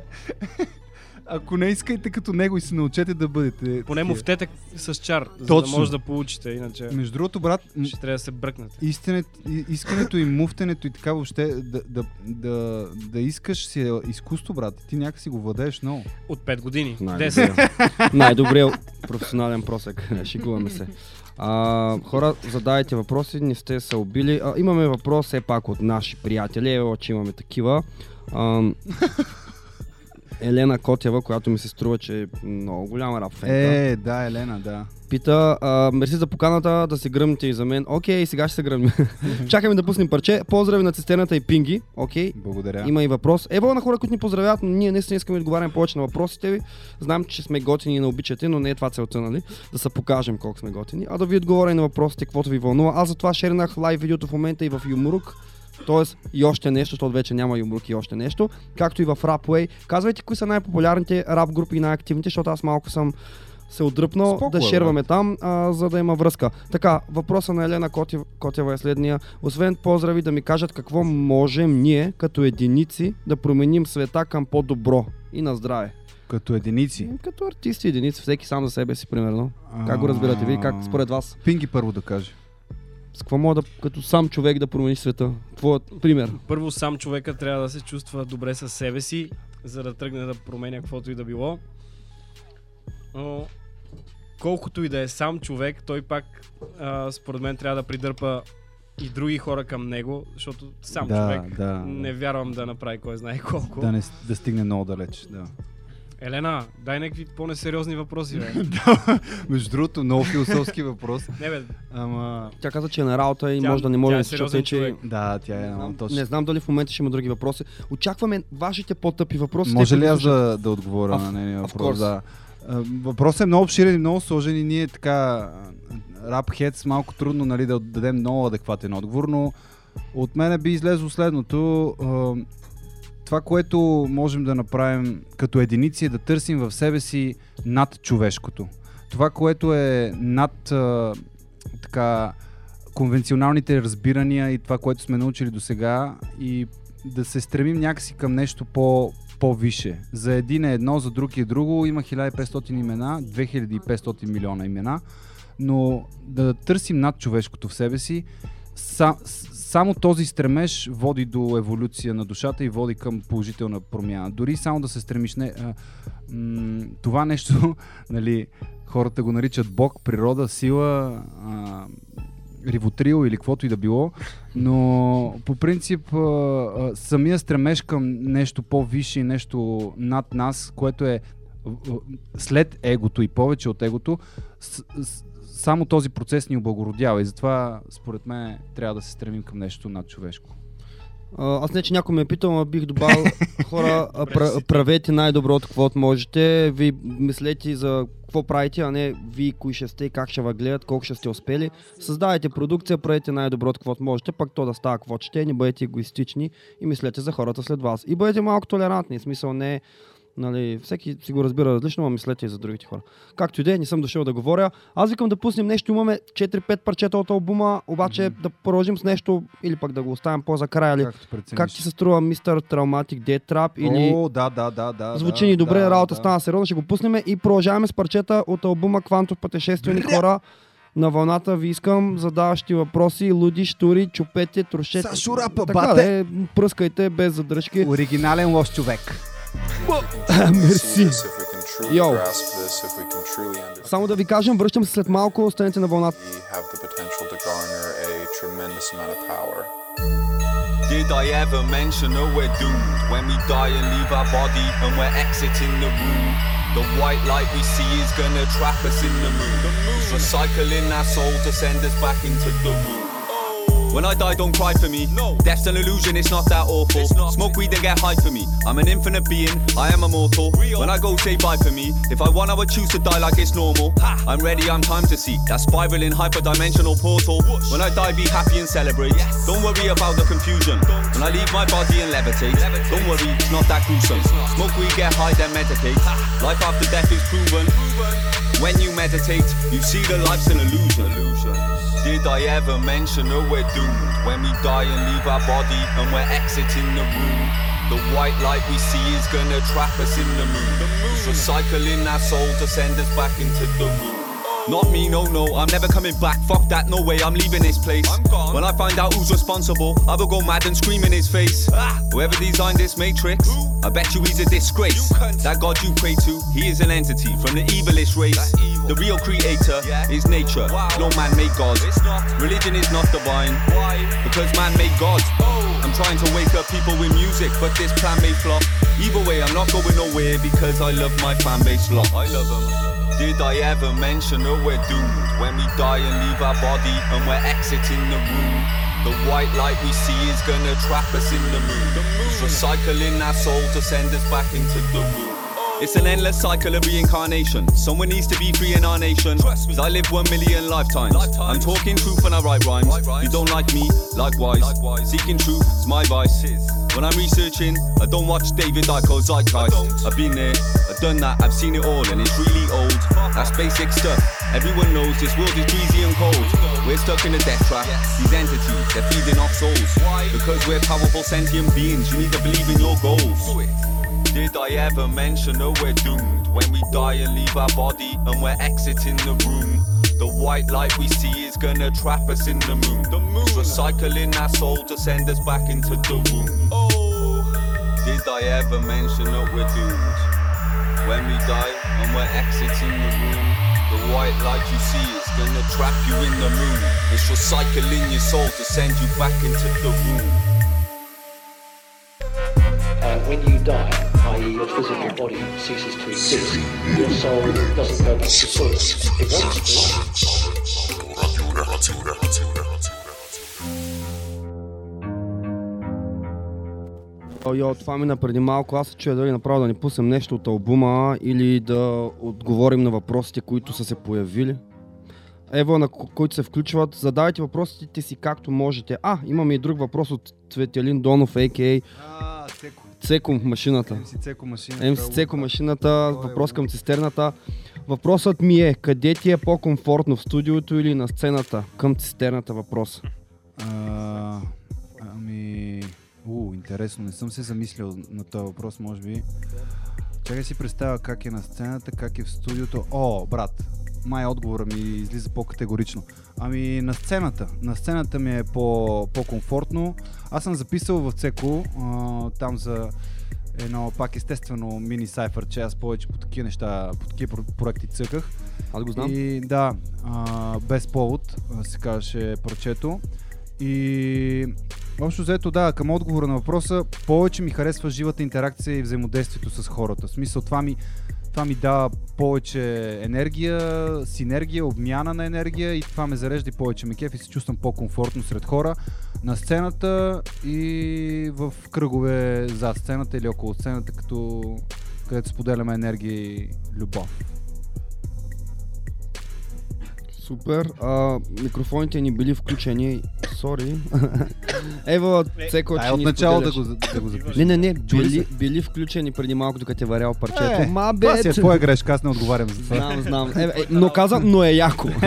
Ако не искайте като него и се научете да бъдете. Поне му втете с чар, за Точно. да може да получите, иначе Между другото, брат, ще трябва да се бръкнете. истинет, искането и муфтенето и така въобще да, да, да, да искаш си е изкуство, брат. Ти някакси го владееш много. От 5 години. Най-добре. 10. Най-добрият професионален просек. Шикуваме се. А, хора, задавайте въпроси, не сте се убили. А, имаме въпрос все пак от наши приятели, ево, че имаме такива. А, Елена Котева, която ми се струва, че е много голяма рап фенка. Е, да, Елена, да. Пита, а, мерси за поканата да се гръмнете и за мен. Окей, сега ще се гръмнем. Чакаме да пуснем парче. Поздрави на цистерната и Пинги. Окей. Благодаря. Има и въпрос. Ево на хора, които ни поздравяват, но ние наистина искаме да отговаряме повече на въпросите ви. Знам, че сме готини и не обичате, но не е това целта, нали? Да се покажем колко сме готини, а да ви отговоря на въпросите, каквото ви вълнува. Аз затова шернах лайв видеото в момента и в Юмрук. Тоест и още нещо, защото вече няма юмрук и още нещо. Както и в Rapway. Казвайте кои са най-популярните рап групи и най-активните, защото аз малко съм се отдръпнал Споко да шерваме там, а, за да има връзка. Така, въпроса на Елена Котева, Котева е следния. Освен поздрави да ми кажат какво можем ние, като единици, да променим света към по-добро и на здраве. Като единици. Като артисти единици, всеки сам за себе си, примерно. Как го разбирате ви? Как според вас? Пинги първо да каже. С какво мога да, като сам човек да промени света? Твоят пример. Първо сам човека трябва да се чувства добре със себе си, за да тръгне да променя каквото и да било. Но колкото и да е сам човек, той пак а, според мен трябва да придърпа и други хора към него, защото сам Да, човек да, не вярвам да направи кой знае колко. Да, не, да стигне много далеч. Да. Елена, дай някакви по-несериозни въпроси, бе. да, между другото, много философски въпрос. Не, бе, Ама... Тя каза, че е на работа и Тя- може да не може е да се сериозен че... Да, тя е много точно. Не знам дали в момента ще има други въпроси. Очакваме вашите по-тъпи въпроси. Може ли аз да, да отговоря Of- на нейния въпрос? Да. Въпросът е много обширен и много сложен и ние така рап хец малко трудно нали, да дадем много адекватен отговор, но от мене би излезло следното. Това, което можем да направим като единици е да търсим в себе си над човешкото. Това, което е над а, така конвенционалните разбирания и това, което сме научили до сега и да се стремим някакси към нещо по, по-више. За един е едно, за друг е друго. Има 1500 имена, 2500 милиона имена, но да търсим над човешкото в себе си, са, само този стремеж води до еволюция на душата и води към положителна промяна. Дори само да се стремиш не, а, м- това нещо, нали, хората го наричат Бог, природа, сила, а, ривотрил или каквото и да било, но по принцип а, а, самия стремеж към нещо по-висше и нещо над нас, което е след егото и повече от егото, с, с, само този процес ни облагородява и затова според мен трябва да се стремим към нещо над човешко. А, Аз не, че някой ме е питал, а бих добавил хора, правете най-доброто, каквото можете. Ви мислете за какво правите, а не ви кои ще сте, как ще ви гледат, колко ще сте успели. Създавайте продукция, правете най-доброто, каквото можете, пак то да става каквото ще, не бъдете егоистични и мислете за хората след вас. И бъдете малко толерантни, в смисъл не Нали, всеки си го разбира различно, но мислете и за другите хора. Както и да е, не съм дошъл да говоря. Аз викам да пуснем нещо, имаме 4-5 парчета от албума, обаче да продължим с нещо или пък да го оставим по-за края. Или... Как ти се струва мистер Traumatic Dead Trap или... О, да, да, да, да. Звучи да, ни добре, да, работа да. стана сериозно, ще го пуснем и продължаваме с парчета от албума Квантов пътешественик хора. На вълната ви искам задаващи въпроси, луди, штури, чупете, трошете. Сашо Рапа, така, бате! Е, пръскайте без задръжки. Оригинален лош човек. Мерси. Йо. Йо. Само да ви кажем, връщам се след малко, останете на вълната. have the potential to garner a tremendous amount of power. Did I ever mention oh we're doomed when we die and leave our body and we're exiting the room? The white light we see is gonna trap us in the moon. It's recycling our soul to send us back into the room. When I die, don't cry for me. No. Death's an illusion, it's not that awful. Smoke weed and get high for me. I'm an infinite being, I am immortal. Real. When I go, say bye for me. If I want, I would choose to die like it's normal. Ha. I'm ready, I'm time to see. That spiraling hyperdimensional portal. When I die, be happy and celebrate. Don't worry about the confusion. When I leave my body and levitate. levitate. Don't worry, it's not that gruesome. Smoke weed, get high, then meditate. Life after death is proven. When you meditate, you see that life's an illusion. illusion. Did I ever mention oh we're doomed when we die and leave our body and we're exiting the room? The white light we see is gonna trap us in the moon. It's recycling our soul to send us back into the room. Not me, no, no, I'm never coming back. Fuck that, no way, I'm leaving this place. When I find out who's responsible, I will go mad and scream in his face. Ah. Whoever designed this matrix, I bet you he's a disgrace. That God you pray to, he is an entity from the evilest race. The real creator is nature, no man made God. Religion is not divine, Why? because man made God. I'm trying to wake up people with music, but this plan may flop. Either way, I'm not going nowhere because I love my fan base lot. I love them. Did I ever mention that we're doomed when we die and leave our body and we're exiting the room? The white light we see is gonna trap us in the moon. It's recycling our soul to send us back into the room. It's an endless cycle of reincarnation. Someone needs to be free in our nation. I live one million lifetimes. I'm talking truth when I write rhymes. You don't like me, likewise. Seeking truth is my vice. When I'm researching, I don't watch David Icke Zeitgeist. I've been there, I've done that, I've seen it all, and it's really old. That's basic stuff. Everyone knows this world is greasy and cold. We're stuck in a death trap. These entities, they're feeding off souls. Because we're powerful sentient beings, you need to believe in your goals. Did I ever mention that we're doomed when we die and leave our body and we're exiting the room? The white light we see is gonna trap us in the moon. The moon. Recycling our soul to send us back into the womb. Oh, did I ever mention that we're doomed? When we die and we're exiting the room, the white light you see is gonna trap you in the moon. It's recycling your soul to send you back into the room. Uh, when you die, i.e. your physical body ceases to exist, your soul doesn't go back to source. It wants to. Йо, това мина преди малко. Аз се чуя дали направо да ни пуснем нещо от албума или да отговорим на въпросите, които са се появили. Ево, на ко- които се включват, задавайте въпросите си както можете. А, имаме и друг въпрос от Цветелин Донов, а.к.а. Цеко. Цеко машината. МС Цеко машината. МС Цеко машината, въпрос към цистерната. Въпросът ми е, къде ти е по-комфортно, в студиото или на сцената? Към цистерната въпрос. А, ами... У, интересно, не съм се замислял на този въпрос, може би. Чакай си представя как е на сцената, как е в студиото. О, брат, май отговора ми излиза по-категорично. Ами на сцената. На сцената ми е по- по-комфортно. Аз съм записал в Цеко, а, там за едно пак естествено мини сайфър, че аз повече по такива неща, по такива про- проекти цъках. Аз го знам. И да, а, без повод се казваше парчето. И общо взето да, към отговора на въпроса, повече ми харесва живата интеракция и взаимодействието с хората. В смисъл това ми, това ми дава повече енергия, синергия, обмяна на енергия и това ме зарежда и повече ме кеф и се чувствам по-комфортно сред хора на сцената и в кръгове зад сцената или около сцената, като където споделяме енергия и любов. Супер. А, микрофоните ни били включени. Сори. Ева, Цеко, че от ни начало да го, да го запишем. Не, не, не, били, били включени преди малко, докато е варял парчето. Е, Ма, бе, това си е твоя грешка, аз не отговарям за това. Знам, знам. Е, е, но казвам, но е яко.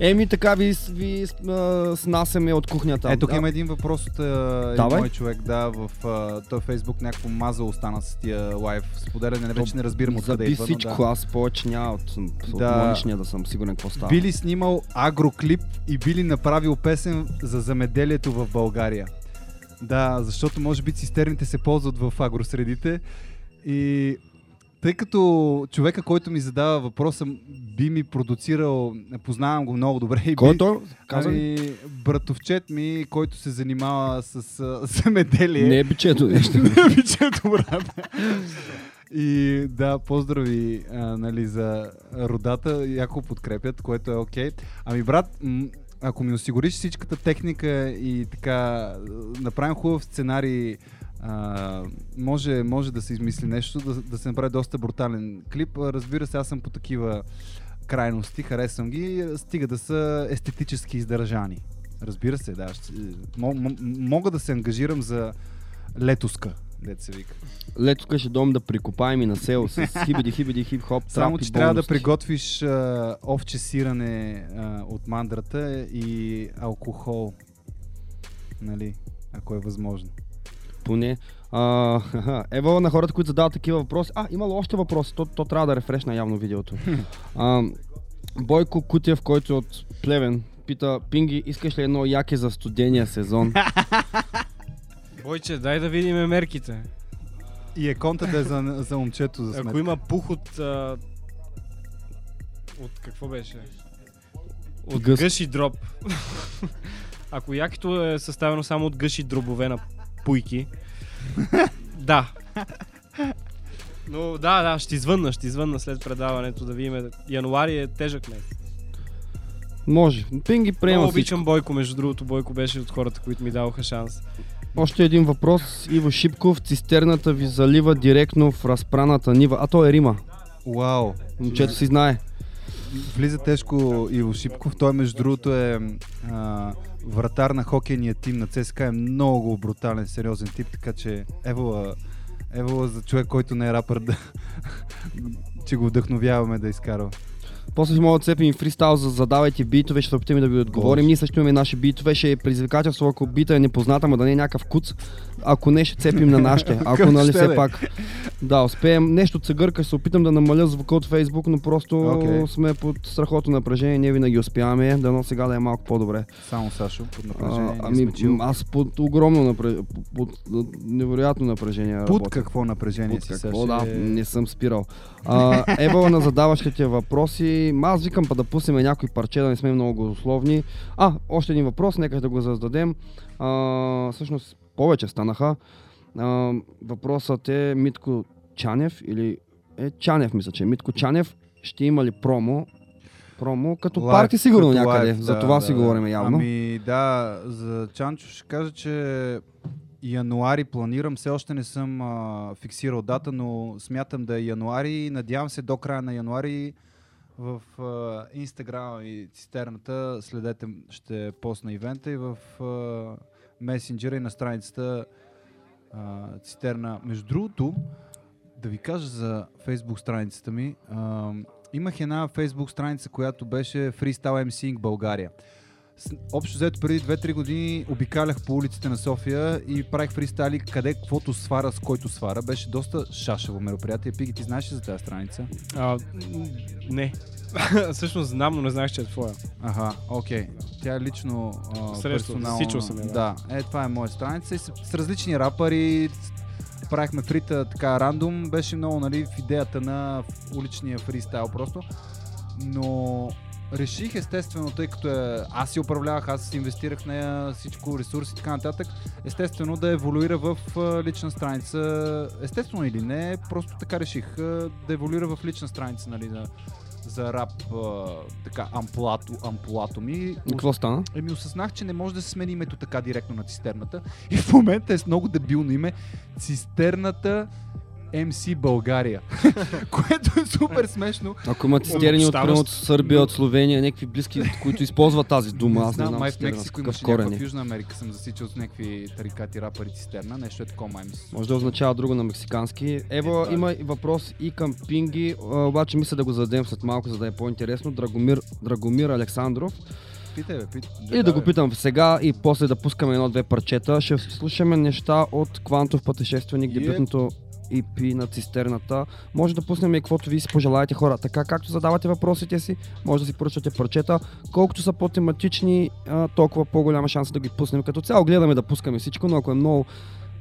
Еми така ви, ви а, снасяме от кухнята. Е, тук Да. има един въпрос от а, мой човек, да, в а, този Фейсбук някакво маза остана с тия лайв споделяне, не вече не разбирам откъде Заби идва, но всичко, да. аз повече няма от, от Да. да съм сигурен какво става. Били снимал агроклип и били направил песен за замеделието в България. Да, защото може би цистерните се ползват в агросредите и тъй като човека, който ми задава въпроса, би ми продуцирал, познавам го много добре. И Кой е? Каза ами, братовчет ми, който се занимава с а, земеделие. Не е бичето нещо. Не е бичето, брат. И да, поздрави а, нали, за родата, яко подкрепят, което е окей. Ами брат, ако ми осигуриш всичката техника и така направим хубав сценарий, а, може, може да се измисли нещо, да, да се направи доста брутален клип. Разбира се, аз съм по такива крайности, харесвам ги, стига да са естетически издържани. Разбира се, да. Ще, м- м- мога да се ангажирам за летоска, дет се вика. Лето ще дом да прикопаем и на село с хибиди, хибиди, хип-хоп, Само, че трябва да приготвиш а, овче сирене а, от мандрата и алкохол. Нали, ако е възможно. Поне. А, ево на хората, които задават такива въпроси. А, имало още въпроси. То, то трябва да рефрешна явно видеото. а, Бойко Кутев, който е от Плевен, пита, Пинги, искаш ли едно яке за студения сезон? Бойче, дай да видим мерките. И е конта да е за, за момчето за сметка. Ако има пух от... А... От какво беше? От Гъс. гъш и дроб. Ако якито е съставено само от гъш и дробове на пуйки, да. Но да, да, ще извънна, ще извънна след предаването да видим. Януари е тежък месец. Може. Пинги приема Много всичко. обичам Бойко, между другото. Бойко беше от хората, които ми даваха шанс. Още един въпрос. Иво Шипков, цистерната ви залива директно в разпраната нива. А то е Рима. Вау. Момчето си знае. Влиза тежко Иво Шипков. Той между другото е а, вратар на хокейния тим на ЦСКА. Е много брутален, сериозен тип, така че евола, евола за човек, който не е рапър, да, че го вдъхновяваме да изкарва. После ще мога да цепим фристайл за задавайте битове, ще се опитаме да ви отговорим. Ние също имаме наши битове, ще е предизвикателство, ако бита е непозната, ама да не е някакъв куц. Ако не, ще цепим на нашите. Ако нали все пак. Да, успеем. Нещо цъгърка, ще се опитам да намаля звука от Фейсбук, но просто Окей. сме под страхотно напрежение, ние винаги успяваме. Дано сега да е малко по-добре. Само Сашо, под А, напрежение. ние ами, аз под огромно напрежение, под, невероятно напрежение Под работя. какво напрежение Под си, какво, да, не съм спирал. А, Ева на задаващите въпроси. Аз викам па да пуснем някои парче, да не сме много условни. А, още един въпрос, нека да го зададем. А, всъщност повече станаха. А, въпросът е Митко Чанев или е Чанев, мисля, че е Митко Чанев ще има ли промо? Промо като Лайв, парти сигурно като някъде. лайв, За да, това да, си да. говорим явно. Ами да, за Чанчо ще кажа, че януари планирам. Все още не съм а, фиксирал дата, но смятам да е януари. Надявам се до края на януари в Инстаграм и цистерната следете, ще посна ивента и в а, месенджера и на страницата а, цистерна. Между другото, да ви кажа за фейсбук страницата ми. А, имах една фейсбук страница, която беше Freestyle MCing България. Общо взето преди 2-3 години обикалях по улиците на София и правих фристайли къде каквото свара, с който свара. Беше доста шашево мероприятие. Пиги, ти знаеш ли за тази страница? А, не. Всъщност знам, но не знаеш, че е твоя. Аха, окей. Тя е лично а, Срещал, персонално. засичал съм я, да. да. Е, това е моя страница и с, с различни рапъри правихме фрита така рандом. Беше много нали, в идеята на уличния фристайл просто. Но реших естествено, тъй като е, аз си управлявах, аз си инвестирах в нея всичко, ресурси и така нататък, естествено да еволюира в лична страница. Естествено или не, просто така реших да еволюира в лична страница, нали, за, за рап, а, така, амплуато, амплуато ми. Какво стана? Еми осъзнах, че не може да се смени името така директно на цистерната. И в момента е с много дебилно име. Цистерната MC България. Което е супер смешно. Ако има цистерни от, от Сърбия, от Словения, някакви близки, които използват тази дума, аз не знам май в цистерна с Мексико имаше корен някаква в е. Южна Америка съм засичал с някакви тарикати рапъри цистерна. Нещо е такова, май мисля. Може да означава друго на мексикански. Ева, има и въпрос и към Пинги, обаче мисля да го зададем след малко, за да е по-интересно. Драгомир, Драгомир Александров. Питай, бе, питай. Или да го питам сега и после да пускаме едно-две парчета. Ще слушаме неща от Квантов пътешественик, Yep. Дебютното EP на цистерната. Може да пуснем и каквото ви си пожелаете хора. Така както задавате въпросите си, може да си поръчате парчета. Колкото са по-тематични, толкова по-голяма шанс да ги пуснем. Като цяло гледаме да пускаме всичко, но ако е много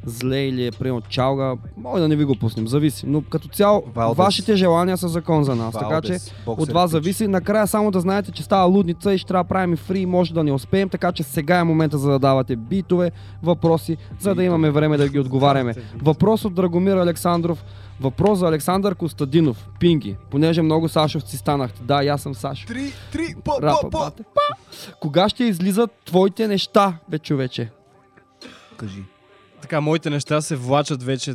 зле или е примерно чалга, може да не ви го пуснем, зависи. Но като цяло, Валдес. вашите желания са закон за нас. така че Валдес, боксер от вас зависи. Накрая само да знаете, че става лудница и ще трябва да правим фри, може да не успеем, така че сега е момента за да давате битове, въпроси, за да имаме време да ги отговаряме. Въпрос от Драгомир Александров. Въпрос за Александър Костадинов. Пинги. Понеже много Сашовци станахте. Да, и аз съм Сашо. Три, три, по, Рапа, по, по. бате. Кога ще излизат твоите неща, бе човече? Кажи. Така, моите неща се влачат вече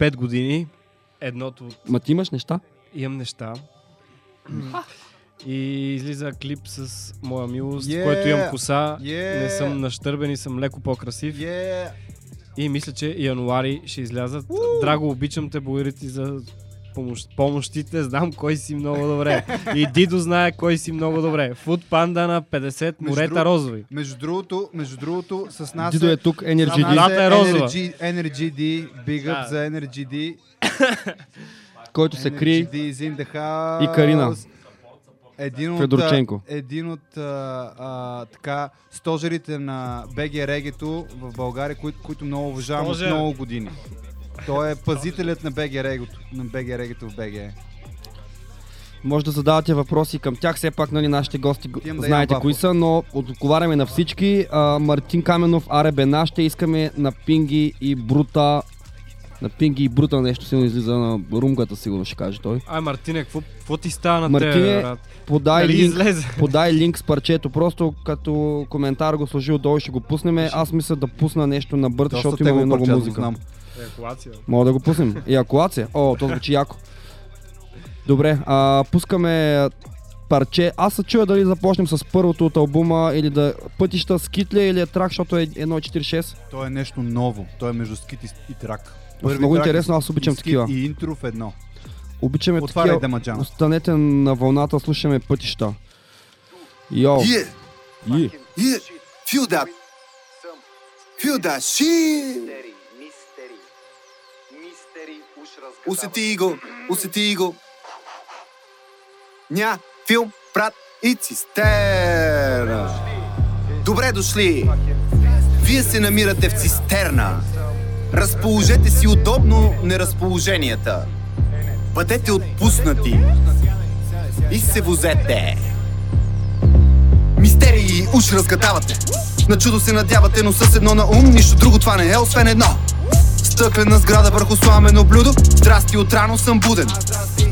5 години. Едното от Ма ти имаш неща? имам неща. И излиза клип с моя милост, Yeah! yeah! който имам коса. Yeah! Не съм нащърбен и съм леко по-красив. Yeah. И мисля, че януари ще излязат. Драго, обичам те, благодаря ти за помощ, помощите. Знам кой си много добре. И Дидо знае кой си много добре. Фуд панда на 50 морета друг- розови. Между другото, между другото, с нас Дидо е тук, Energy D. Водата е розова. Energy, Energy D, big up Да. за Energy D. Който се крие. И Карина. Един от, Федорченко. един от а, а, така, стожерите на БГ Регето в България, които, които много уважавам от много години. Той е пазителят на БГ Регето, на БГ Регето в БГ. Може да задавате въпроси към тях, все пак нали, нашите гости да знаете ям кои са, но отговаряме на всички. А, Мартин Каменов, Аре Бена, ще искаме на Пинги и Брута. На Пинги и Брута нещо силно излиза на румката, сигурно ще каже той. Ай, Мартине, какво, какво ти става на Мартине, брат? подай Дали линк, излезе? подай линк с парчето, просто като коментар го сложи отдолу ще го пуснем. Аз мисля да пусна нещо на Доста защото имаме много парче, музика. знам. Еякулация. Мога да го пуснем. Еякулация? О, то звучи яко. Добре, а, пускаме парче. Аз се чуя дали започнем с първото от албума или да пътища е или е трак, защото е 1.46. Той е нещо ново. Той е между скит и, и трак. Първи много трак интересно, и- аз обичам и скит такива. И интро в едно. Обичаме Отваряй такива. Дамаджана. Останете на вълната, слушаме пътища. Йо. Yeah, Yeah. yeah, feel that. Feel that shit. Усети го, усети го. Ня, филм, брат и цистерна. Добре дошли. Вие се намирате в цистерна. Разположете си удобно неразположенията. Бъдете отпуснати. И се возете. Мистерии уж разгадавате. На чудо се надявате, но с едно на ум, нищо друго това не е, освен едно. Стъклена сграда върху сламено блюдо, здрасти отрано съм буден.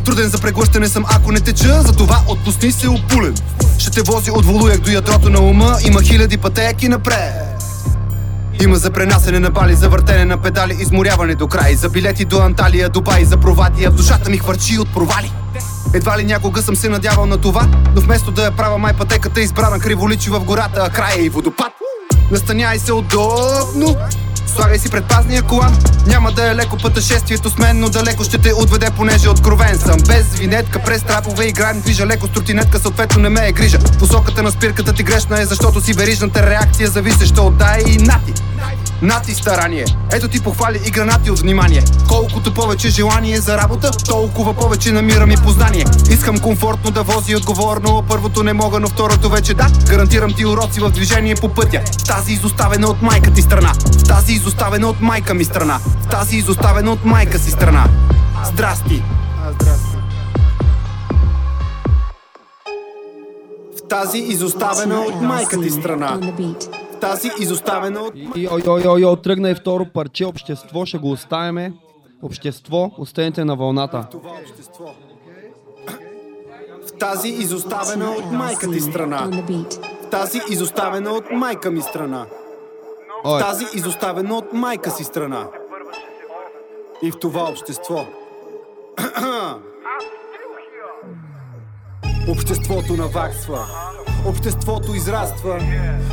Труден за преглъщане съм, ако не теча, затова отпусни се опулен. Ще те вози от волуяк до ядрото на ума, има хиляди пътеки напред. Има за пренасене на бали, за въртене на педали, изморяване до край, за билети до Анталия, Дубай, за провати, а в душата ми хвърчи от провали. Едва ли някога съм се надявал на това, но вместо да я правя май пътеката, избрана криволичи в гората, а края и водопад. Настаняй се удобно, слагай си предпазния колан. Няма да е леко пътешествието с мен, но далеко ще те отведе, понеже откровен съм. Без винетка, през трапове играем, движа леко с тротинетка, съответно не ме е грижа. Посоката на спирката ти грешна е, защото си верижната реакция, зависеща от дай и нати. Нати старание. Ето ти похвали и гранати от внимание. Колкото повече желание за работа, толкова повече намирам и познание. Искам комфортно да вози отговорно. Първото не мога, но второто вече да. Гарантирам ти уроци в движение по пътя. В тази изоставена от майка ти страна. В тази изоставена от майка ми страна. В тази изоставена от майка си страна. Здрасти. В тази изоставена от майка ти страна. Тази изоставена от Йо, йо, йо, йо, тръгна и второ парче, общество, ще го оставяме. Общество, останете на вълната. В тази изоставена от майка ти страна. В тази изоставена от майка ми страна. В Ой. тази изоставена от майка си страна. И в това общество. Обществото наваксва. Обществото израства.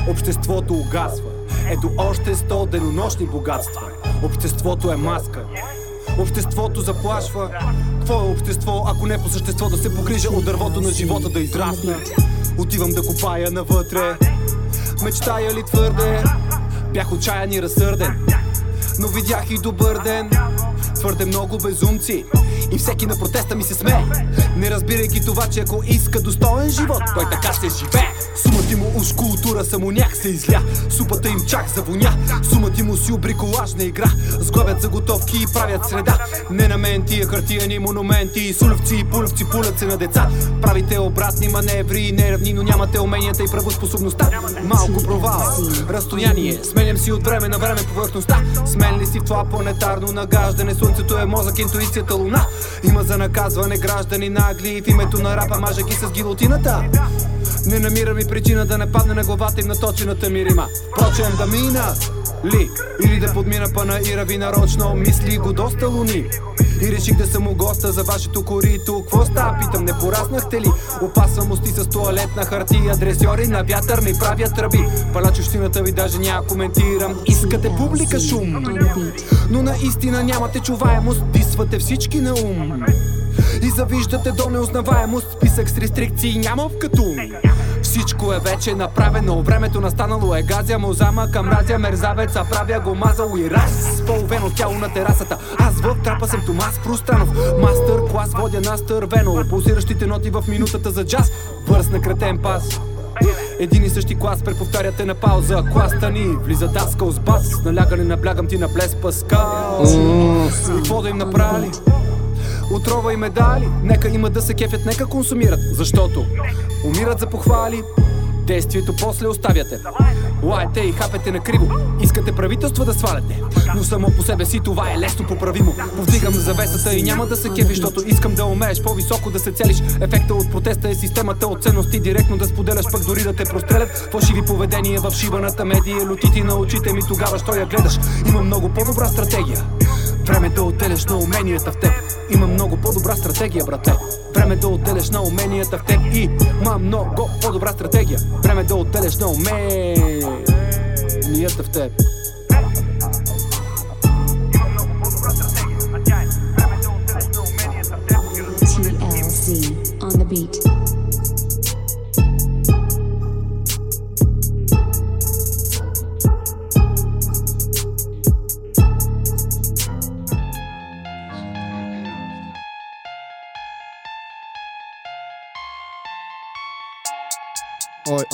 Обществото угасва. Ето още сто денонощни богатства. Обществото е маска. Обществото заплашва. Какво е общество, ако не по същество да се погрижа от дървото на живота да израсна? Отивам да копая навътре. Мечтая ли твърде? Бях отчаян и разсърден. Но видях и добър ден. Твърде много безумци. И всеки на протеста ми се смее. Не разбирайки това, че ако иска достоен живот, той така ще живее. Сумата му уж култура самоняк се изля. Супата им чак завоня. Сумата му си обриколажна игра. Сглобят заготовки и правят среда. Не на мен тия хартияни монументи. Сулевци и пулевци пулят се на деца. Правите обратни маневри и неравни, но нямате уменията и правоспособността. Малко провал, разстояние. Сменям си от време на време повърхността. Смен ли си в това планетарно нагаждане? Слънцето е мозък, интуицията луна. Има за наказване граждани нагли в името на рапа, мажаки с гилотината. Не намирам и причина да не падне на главата им наточената ми рима. Прочем да мина ли? Или да подмина пана и рави нарочно? Мисли го доста луни. И реших да съм у госта за вашето корито. Кво става, питам, не пораснахте ли? Опасвам усти с туалетна хартия Дресьори на вятър ми правят тръби Палачущината ви даже няма коментирам. Искате публика шум. Но наистина нямате чуваемост. Дисвате всички на ум. И завиждате до неузнаваемост. Списък с рестрикции няма в като Всичко е вече направено, времето настанало е. Газя му замъка, мразя мерзавеца, правя го мазал и раз. Половено тяло на терасата, аз в трапа съм Томас Пространов Мастър клас водя настървено, пулсиращите ноти в минутата за джаз. Бърз на кратен пас. Един и същи клас, преповтаряте на пауза. Класта ни влиза даскал с бас. Налягане наблягам ти на плес Паскал И какво да им направи? Отрова и медали Нека има да се кефят, нека консумират. Защото умират за похвали Действието после оставяте. Лаете и хапете на криво Искате правителство да сваляте. Но само по себе си това е лесно поправимо. Повдигам завесата и няма да се кефиш Защото искам да умееш по-високо да се целиш. Ефекта от протеста е системата от ценности. Директно да споделяш пък дори да те прострелят. Фалшиви поведения в шибаната медия Лютити на очите ми тогава, що я гледаш. Има много по-добра стратегия Време да отделяш на уменията в теб. Има много по-добра стратегия, брате. Време да отделяш на уменията в теб. И ма много по-добра стратегия. Време да отделяш на уменията в теб. On the beat.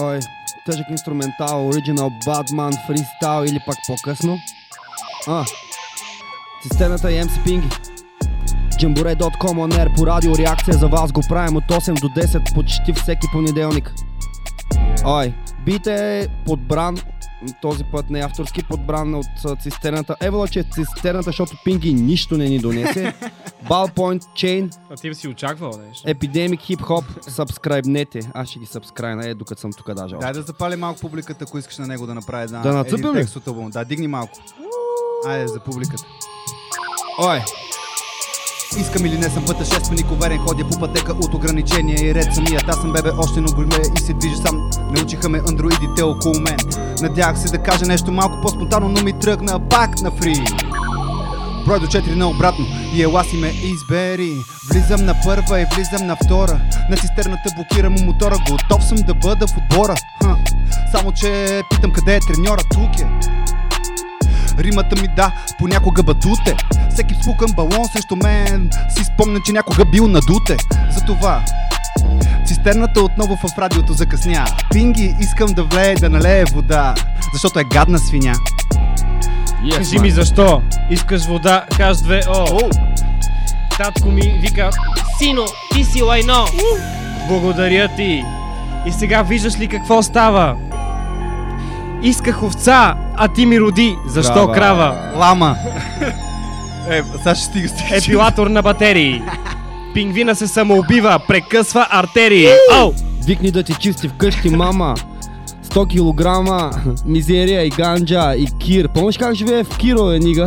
Ой, тъжък инструментал, оригинал, Badman, фристайл или пак по-късно. А, цистерната и MC Pingy. Jambore.com on air по радио реакция за вас го правим от 8 до 10 почти всеки понеделник. Ой, бит е подбран, този път не е авторски, подбран от цистерната. Евала, че е цистерната, защото Пинги нищо не ни донесе. Ballpoint Chain, А ти би си очаквал нещо. Epidemic Hip Hop, сабскрайбнете. Аз ще ги сабскрайна, е, докато съм тук даже. Дай да запали малко публиката, ако искаш на него да направи една, Да нацъпим един ли? текст от. Да, дигни малко. Айде за публиката. Ой! Искам или не съм пътешественик, уверен ходя по пътека от ограничения и ред самият. Аз съм бебе още на горе и се движа сам. Научиха ме андроидите около мен. Надявах се да кажа нещо малко по-спонтанно, но ми тръгна пак на фри. Брой до 4 на обратно и ела си ме избери Влизам на първа и влизам на втора На цистерната блокирам мотора Готов съм да бъда в отбора Ха. Само че питам къде е треньора Тук е Римата ми да, понякога батуте Всеки вспукан балон срещу мен Си спомня, че някога бил надуте Затова Цистерната отново в радиото закъсня Пинги искам да влее да налее вода Защото е гадна свиня Yes, Кажи ми защо? Искаш вода, хаш 2 о. Татко ми вика, сино, ти си лайно. Благодаря ти. И сега виждаш ли какво става? Исках овца, а ти ми роди. Защо Крава. крава? Лама Е, сега ще стига, стига Епилатор на батерии. Пингвина се самоубива, прекъсва артерии. Оу! Викни да ти чисти вкъщи, мама. 100 килограма, мизерия и ганджа и кир. Помниш как живее в Киро, е, нига?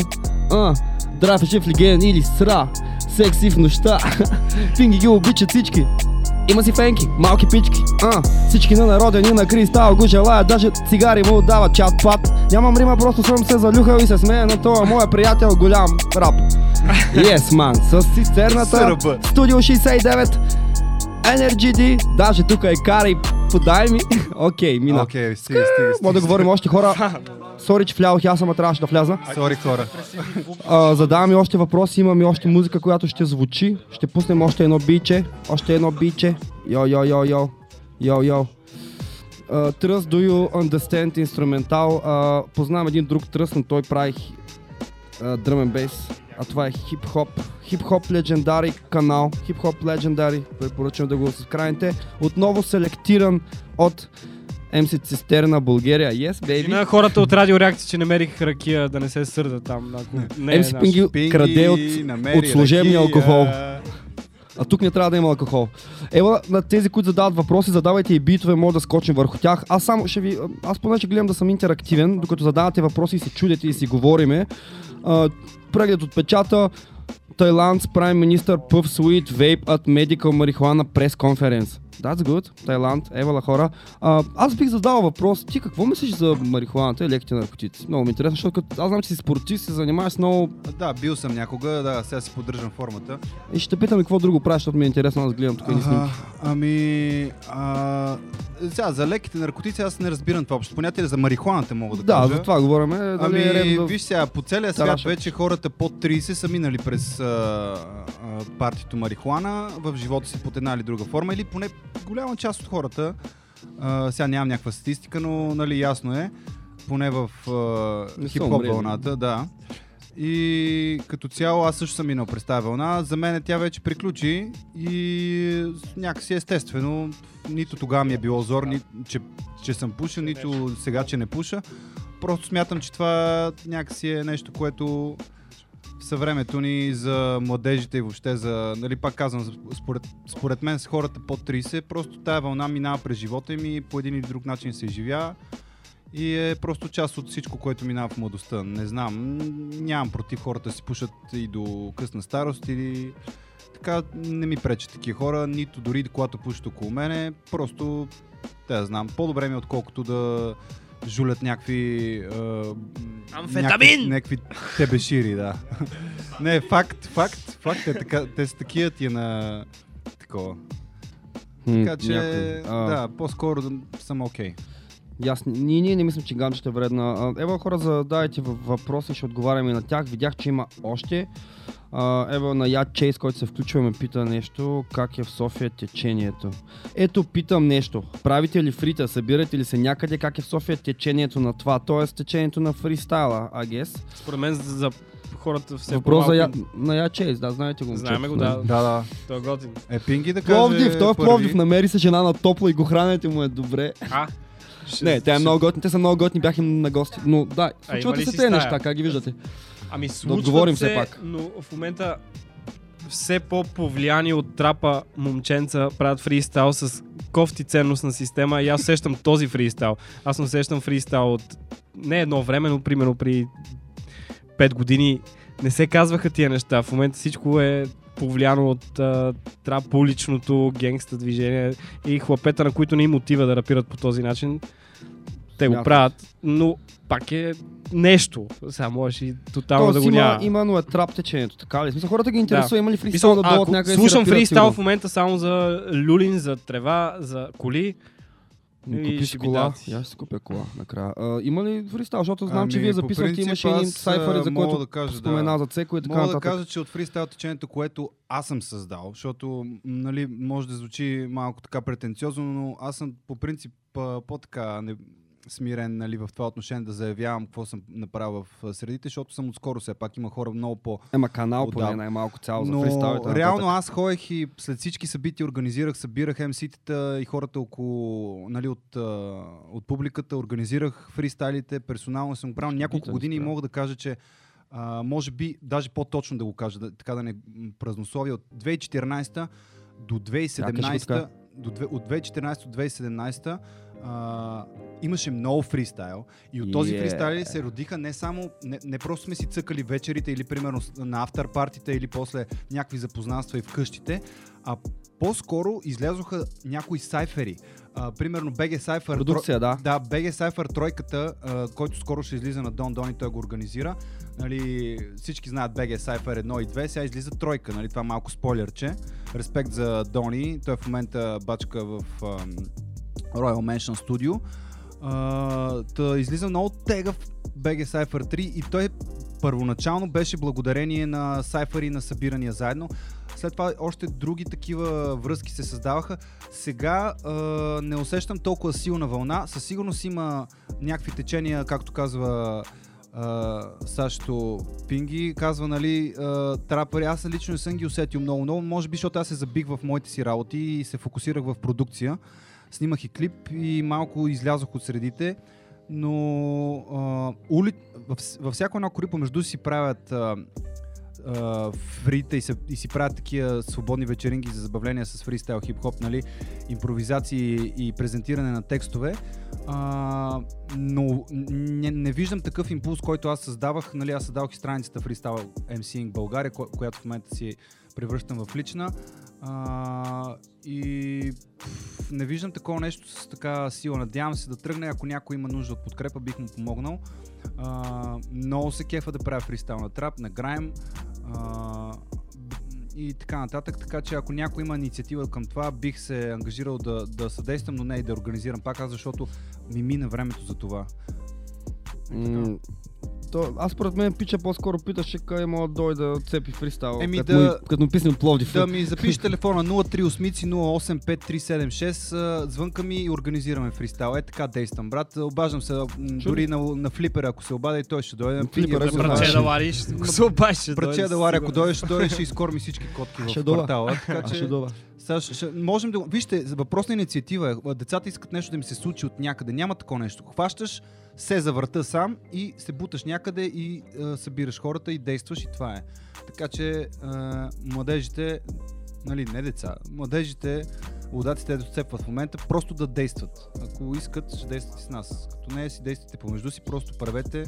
А, драфеше в леген или сра. Секси в нощта. Пинги ги обичат всички. Има си фенки, малки пички, а, всички на народен и на кристал го желаят, даже цигари му дават чат-пат. Нямам рима, просто съм се залюхал и се смея на това моя приятел голям рап. Yes, man, с цистерната, студио 69, Energy D, даже тук е Кари, подай ми. Окей, мина. Окей, стига, стига, Мога да говорим още хора. Сори, че влязох, аз ама трябваше да вляза. Сори хора. А, задавам и още въпроси, имам и още музика, която ще звучи. Ще пуснем още едно биче. Още едно биче. Йо, йо, йо, йо. Йо, йо. Uh, Trust Do You Understand инструментал. Uh, познавам един друг тръс, но той прави uh, drum and bass. А това е хип-хоп. Хип-хоп легендари канал. Хип-хоп легендари. Препоръчвам да го скрайните. Отново селектиран от MC Цистерна България. Yes, baby. И на хората от радио реакция, че намерих ракия да не се сърдат там. Ако не е MC наш. Пинги Пинги краде от, от служебния ракия. алкохол. А тук не трябва да има алкохол. Ела, на тези, които задават въпроси, задавайте и битове, може да скочим върху тях. Аз само ще ви... Аз поне ще гледам да съм интерактивен, докато задавате въпроси и се чудите и си говориме. А, преглед от печата. Тайландс прайм министър Пъв Суит Вейп at Medical Marijuana прес конференц. That's good. Тайланд, евала хора. А, аз бих задал въпрос. Ти какво мислиш за марихуаната и леките наркотици? Много ми е интересно, защото аз знам, че си спортист, се занимаваш с много... Да, бил съм някога, да, сега си поддържам формата. И ще питам и какво друго правиш, защото ми е интересно, аз гледам тук и снимки. Ами, а, сега, за леките наркотици аз не разбирам това общо понятие, за марихуаната мога да, Да, кажа. за това говорим. Дали Ами, е да... виж сега, по целия свят Тараша. вече хората под 30 са минали през а, а, партито марихуана в живота си под една или друга форма, или поне голяма част от хората. А, сега нямам някаква статистика, но нали, ясно е, поне в а, хип-хоп вълната, да. И като цяло аз също съм минал през тази вълна. За мен тя вече приключи и някакси естествено. Нито тогава ми е било зор, ни, че, че съм пушил, нито сега, че не пуша. Просто смятам, че това някакси е нещо, което съвремето ни за младежите и въобще за, нали пак казвам, според, според мен с хората под 30, просто тая вълна минава през живота им и по един или друг начин се изживява и е просто част от всичко, което минава в младостта. Не знам, нямам против хората си пушат и до късна старост или така не ми пречат такива хора, нито дори когато пушат около мене, просто те знам, по-добре ми е отколкото да жулят някакви... а, Амфетамин! Някакви, някакви тебешири, да. не, факт, факт, факт е така, те са такива ти е на такова. Така че, някой. А. да, по-скоро съм окей. Ясно. Ние, ние не мислим, че ганджата е вредна. Ева, хора, задавайте въпроси, ще отговаряме на тях. Видях, че има още. Ева на Яд Чейс, който се включва, ме пита нещо. Как е в София течението? Ето, питам нещо. Правите ли фрита? Събирате ли се някъде? Как е в София течението на това? Тоест течението на фристайла, I guess. Според мен за, хората все Въпрос за Я, на Чейс, да, знаете го. Знаеме го, да. Да, да. Той е готин. Е, Пинги да каже Пловдив, той е. Пловдив, намери се жена на топло и го храните му е добре. А? Не, тя е много готина, те са много готини, бях им на гости. Но да, случват се тези стая? неща, как ги виждате? Ами Да случват отговорим се, все пак. но в момента все по-повлияни от трапа момченца правят фристайл с кофти ценностна система и аз усещам този фристайл. Аз не усещам фристайл от не едно време, но примерно при 5 години не се казваха тия неща. В момента всичко е повлияно от а, трап уличното генгста движение и хлапета, на които не им мотива да рапират по този начин. Те го правят, но пак е нещо. Сега можеш и тотално Тоест да го има, няма. имано е трап течението, така ли? Смисъл, хората ги интересува, има ли фристайл да дойдат някъде да Слушам фристайл в момента само за люлин, за трева, за коли. Ми и Купи си кола, шибидаци. я ще купя кола накрая. А, има ли фристайл? Защото знам, че Ами, вие по записвате, принцип, имаше един аз, сайфари, за който да кажа, спомена да. за Цеко и така Мога да кажа, че от фристайл течението, което аз съм създал, защото нали, може да звучи малко така претенциозно, но аз съм по принцип по-така не, смирен нали, в това отношение да заявявам какво съм направил в средите, защото съм отскоро все пак има хора много по... Ема канал поне отдавна. най-малко цяло за Но фристайл и така реално аз ходех и след всички събития организирах, събирах МС-тата и хората около, нали, от, от публиката, организирах фристайлите, персонално съм го правил няколко години и мога да кажа, че а, може би, даже по-точно да го кажа, да, така да не празнословия, от 2014 до кажи го 2017 така. до, от 2014 до 2017 а, имаше много фристайл и от този Yeah. фристайл се родиха не само, не, не просто сме си цъкали вечерите или примерно на автор партита или после някакви запознанства и в къщите, а по-скоро излязоха някои сайфери. А, примерно BG Cypher. Продукция, да. Да, BG Cypher тройката, а, който скоро ще излиза на Дон Дон и той го организира. Нали, всички знаят BG Cypher 1 и 2, сега излиза тройка, нали, това е малко спойлерче. Респект за Дони, той в момента бачка в ам, Royal Mansion Studio. А, та, излиза много тегъв BG Cypher 3 и той първоначално беше благодарение на Cypher и на събирания заедно. След това още други такива връзки се създаваха. Сега а, не усещам толкова силна вълна. Със сигурност има някакви течения, както казва а, Сашто Пинги, казва, нали, а, трапъри. Аз лично не съм ги усетил много-много. Може би, защото аз се забих в моите си работи и се фокусирах в продукция. Снимах и клип и малко излязох от средите. Но а, ули... във, всяко едно кори помежду си правят а, а, фрита и, се, и си правят такива свободни вечеринки за забавления с фристайл хип-хоп, нали, импровизации и презентиране на текстове. А, но не, не виждам такъв импулс, който аз създавах. Нали, аз създавах и страницата Freestyle MCing България, ко- която в момента си превръщам в лична. А, и пф, не виждам такова нещо с така сила. Надявам се да тръгне, ако някой има нужда от подкрепа, бих му помогнал. А, много се кефа да правя фристайл на трап, на грайм. И така нататък, така че ако някой има инициатива към това, бих се ангажирал да, да съдействам, но не и да организирам пак защото ми мина времето за това. М, То, аз според мен пича по-скоро питаше къде мога да дойде да цепи фристайл. Еми като, да- му, като Пловдив. Да ми запишеш телефона 038 085376, а, звънка ми и организираме фристайл. Е така действам, брат. Обаждам се м, дори на, на флипера, ако се обади, той ще дойде. флипера, ако знаеш. да вариш, ако се обадиш, дойде да ако дойдеш, ще дойде, ще изкорми всички котки в квартала. Така ще доба. Сега ще, можем да. Вижте, въпрос на инициатива е. Децата искат нещо да им се случи от някъде. Няма такова нещо. Хващаш се за врата сам и се буташ някъде и а, събираш хората и действаш и това е. Така че а, младежите, нали, не деца, младежите, водаците да отцепват в момента, просто да действат. Ако искат, ще действат с нас. Като не си действате помежду си, просто правете,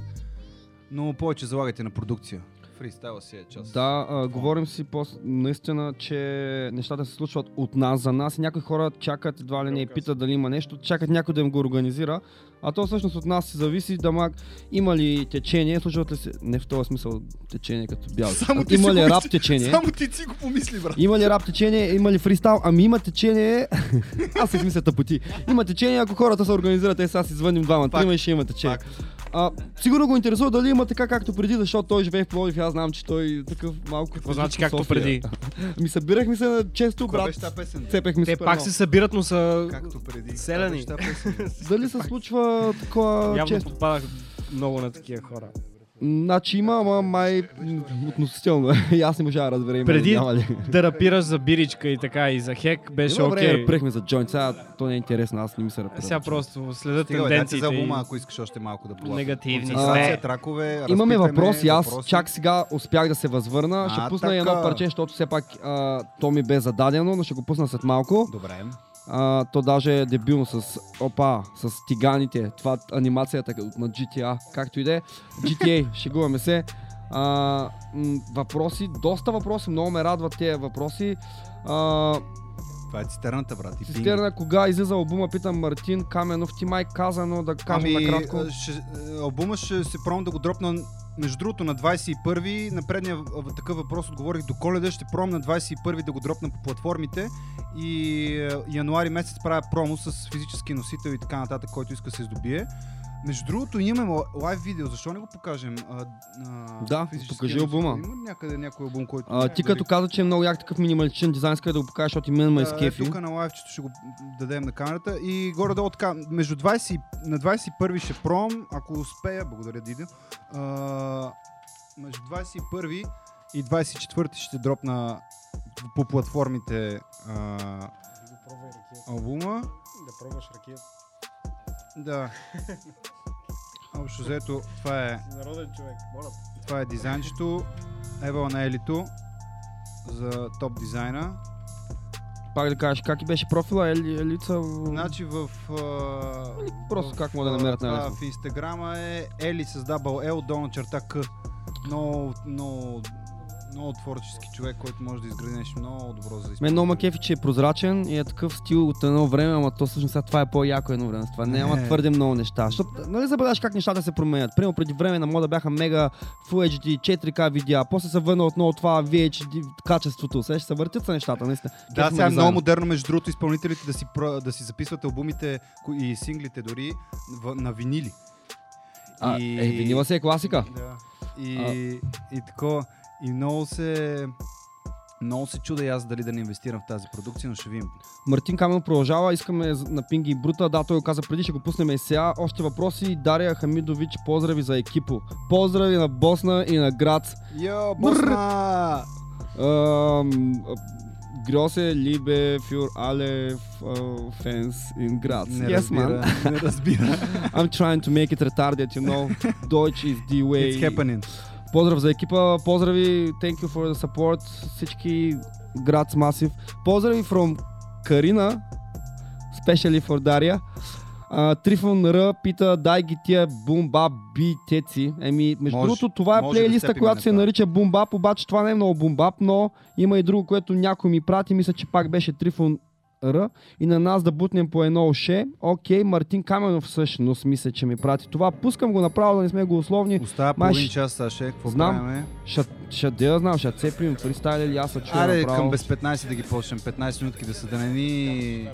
но повече залагайте на продукция. Фристайла си е част. Да, а, говорим си по- наистина, че нещата се случват от нас за нас и някои хора чакат, едва ли не и питат дали има нещо, чакат някой да им го организира, а то всъщност от нас се зависи да мак, има ли течение, случват ли се, не в този смисъл течение като бял, Само ти има ли го рап течение, Само ти си го помисли, брат. има ли рап течение, има ли фристайл? Ами има течение. Аз си измисля тъпоти. Има течение, ако хората се организират, е сега си звъним двама, трима и ще има течение. А, сигурно го интересува дали има така както преди, защото той живее в Пловдив аз знам, че той такъв малко... Какво значи както преди? Ми събирахме се често, брат. беше песен? Цепехме Те пак се събират, но са Както преди. селени. Дали се случва такова Явно често? попадах много на такива хора. Значи има, ама май относително. И аз не можа да разбера има Преди няма ли. да рапираш за биричка и така и за хек беше Едно време окей. рапирахме за джойнт, сега то не е интересно, аз не ми се рапира. Сега просто следят Стига, тенденциите за и албума, ако искаш още малко да полафим. негативни сме. тракове, Имаме въпроси, аз въпроси. чак сега успях да се възвърна. ще А, пусна и едно така. парче, защото все пак а, то ми бе зададено, но ще го пусна след малко. Добре. А, то даже е дебилно с опа, с тиганите. Това анимацията на GTA, както и да е. GTA, шегуваме се. А, м, въпроси, доста въпроси, много ме радват тези въпроси. А, Това е цистерната, брат. и. Цистерна, кога излиза албума, питам Мартин Каменов, ти май каза, но да кажем Ами, накратко. ще, а, албума ще се пробвам да го дропна между другото на 21-ви, на предния такъв въпрос отговорих до коледа, ще пробвам на 21-ви да го дропна по платформите и януари месец правя промо с физически носител и така нататък, който иска да се здобие. Между другото имаме ла- лайв видео, защо не го покажем? А, а, Да, покажи албума. Има някъде някой албум, който... А, ти като каза, че е много як такъв минималистичен дизайн, иска да го покажеш, защото и мен ме изкефи. Е, тук на лайвчето ще го дадем на камерата и горе-долу така, между 20, и- на 21 ще пром, ако успея, благодаря Дидо, а, между 21 и 24 ще дропна по платформите а, албума. Да пробваш ракет. Да. Общо взето, това е, Народен човек, моля. това е дизайнчето. Ева на Елито за топ дизайна. Пак да кажеш, как и беше профила, Ели, Елица? Значи в... А, Просто в, как могат да намерят а, най-лесно? В инстаграма е Ели с double L, долна черта К. Много, много, много творчески човек, който може да изгради нещо много добро за Мен много кефи, че е прозрачен и е такъв стил от едно време, ама то всъщност сега това е по-яко едно време. Това няма Не. твърде много неща. Защото, нали забеляваш как нещата се променят? Примерно преди време на мода бяха мега Full HD, 4K видеа, после се върна отново това VHD качеството. Сега ще се въртят са нещата, наистина. Да, Кеф сега е много модерно, между другото, изпълнителите да си, да си записват албумите и синглите дори на винили. А, е, винила си е класика. Да. И, и такова. И много се... Много се чуда и аз дали да не инвестирам в тази продукция, но ще видим. Мартин Камен продължава, искаме на Пинги и Брута, да, той го каза преди, ще го пуснем и сега. Още въпроси, Дария Хамидович, поздрави за екипо. Поздрави на Босна и на Грац. Йо, Босна! Liebe für alle uh, fans in Graz. Не yes, разбира, man. не разбира. I'm trying to make it retarded, you know. Deutsch is the way. It's happening. Поздрав за екипа, поздрави, thank you for the support, всички Graz Massive. Поздрави from Карина, especially for Дария. А, Трифон Р пита, дай ги тия бумба би теци. Еми, между Може- другото, това е да плейлиста, степим която се това. нарича бумбап, обаче това не е много бумбап, но има и друго, което някой ми прати, мисля, че пак беше Трифон Р. И на нас да бутнем по едно уше. Окей, Мартин Каменов всъщност мисля, че ми прати това. Пускам го направо, да не сме го условни. Остава Май половин ще- час, Саше. Какво Знам. правиме? Ще, ще да я знам, ще цепим фристайли, аз се чуя Аре, направо. към без 15 да ги почнем. 15 минутки да се да не ни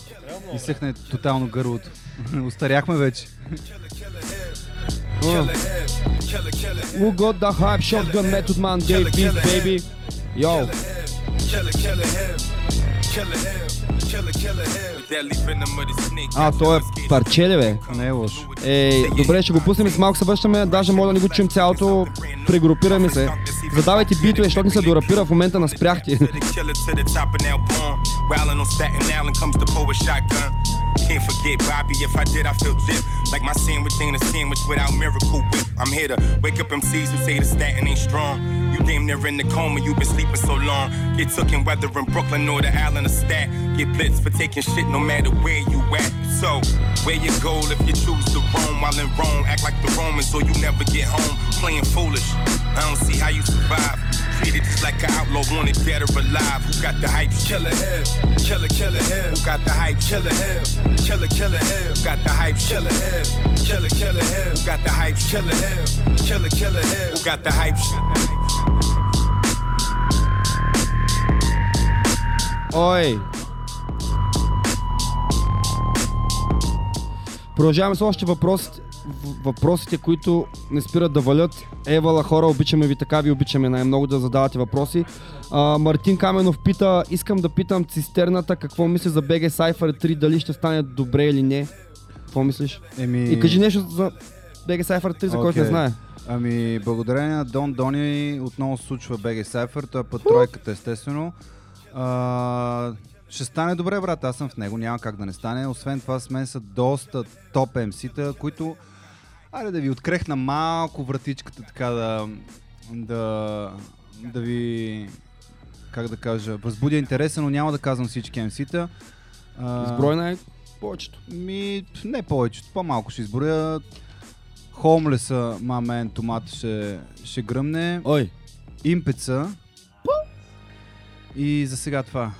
изсъхне тотално гърлото. Остаряхме вече. Who got the hype shotgun method man Dave Beat baby Yo А, то е парче ли бе? Не е лошо. Ей, добре, ще го пуснем и с малко се връщаме, даже мога да не го чуем цялото, прегрупираме се. Задавайте битове, защото ни се дорапира в момента на спряхти. Can't forget Bobby, if I did, I feel dip. Like my sandwich ain't a sandwich without miracle whip. I'm here to wake up MCs who say the statin ain't strong. You damn near in the coma, you been sleeping so long. Get took in weather in Brooklyn or the island of Stat. Get blitzed for taking shit no matter where you at. So, where you go if you choose to roam while in Rome? Act like the Romans or you never get home. Playing foolish. I don't see how you survive. Treated just like an outlaw, wanted dead or alive. Who got the hype? Killer him, killer, killer him. Who got the hype? Killer him, killer, killer. Who got the hype? Killer him, killer, killer. Who got the hype? Killer him, killer, killer. Who got the hype? Ой! Продължаваме с още въпросите, въпросите, които не спират да валят. Евала хора, обичаме ви така, ви обичаме най-много да задавате въпроси. А, Мартин Каменов пита, искам да питам цистерната какво мисли за BG Cypher 3, дали ще стане добре или не. Какво мислиш? Еми... И кажи нещо за BG Cypher 3, за който не знае. Ами, благодарение на Дон Дони отново се случва BG Cypher, той е път тройката естествено. А, ще стане добре, брат, аз съм в него, няма как да не стане. Освен това с мен са доста топ MC-та, които... Айде да ви открехна малко вратичката, така да... Да, да ви... Как да кажа, възбудя интереса, но няма да казвам всички MC-та. А, Изброй най- повечето. Ми, не повечето, по-малко ще изброя. Хомлеса, мамен, томат ще, ще гръмне. Ой. Импеца. И за сега това.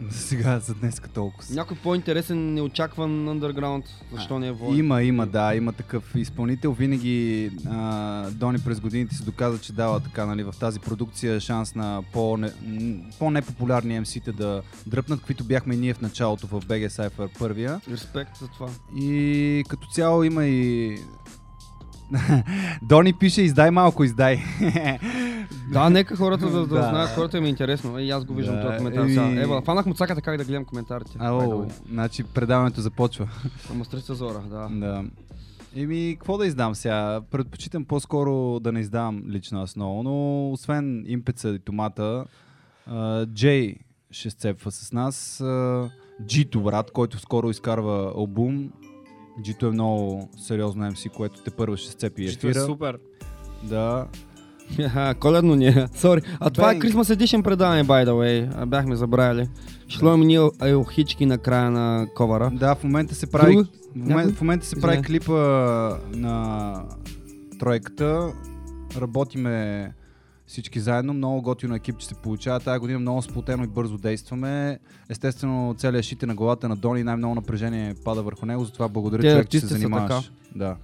За сега, за днес толкова. Някой по-интересен, неочакван underground, защо не е вой? Има, има, да, има такъв изпълнител. Винаги а, Дони през годините се доказа, че дава така, нали, в тази продукция шанс на по-не, по-непопулярни MC-те да дръпнат, каквито бяхме ние в началото в BG Cypher първия. Респект за това. И като цяло има и... Дони пише издай малко, издай. Да, нека хората да, да, Да. знаят, хората ми е интересно. Ей, аз го виждам Да, този коментар сега. Ева, фанах муцаката как да гледам коментарите. Ало, значи предаването започва. Ама стрица зора, да. да. Еми, какво да издам сега? Предпочитам по-скоро да не издавам лично аз много, но освен импеца и томата, Джей ще сцепва с нас. Джито, брат, който скоро изкарва албум. Джито е много сериозно MC, което те първо ще сцепи Джито е ефира. супер. Да. Аха, Коледно ни е. Сори. А това е. Christmas Edition предаване, by the way. А, бяхме забравили. Ще сложим ние елхички на края на ковара. Да, в момента се прави, в момента, в момента се прави клипа на тройката. Работиме всички заедно. Много готино екип, че се получава. Тая година много сплотено и бързо действаме. Естествено, целият шит е на главата на Дони. Най-много напрежение пада върху него. Затова благодаря Те човек, че се занимаваш. така. Да.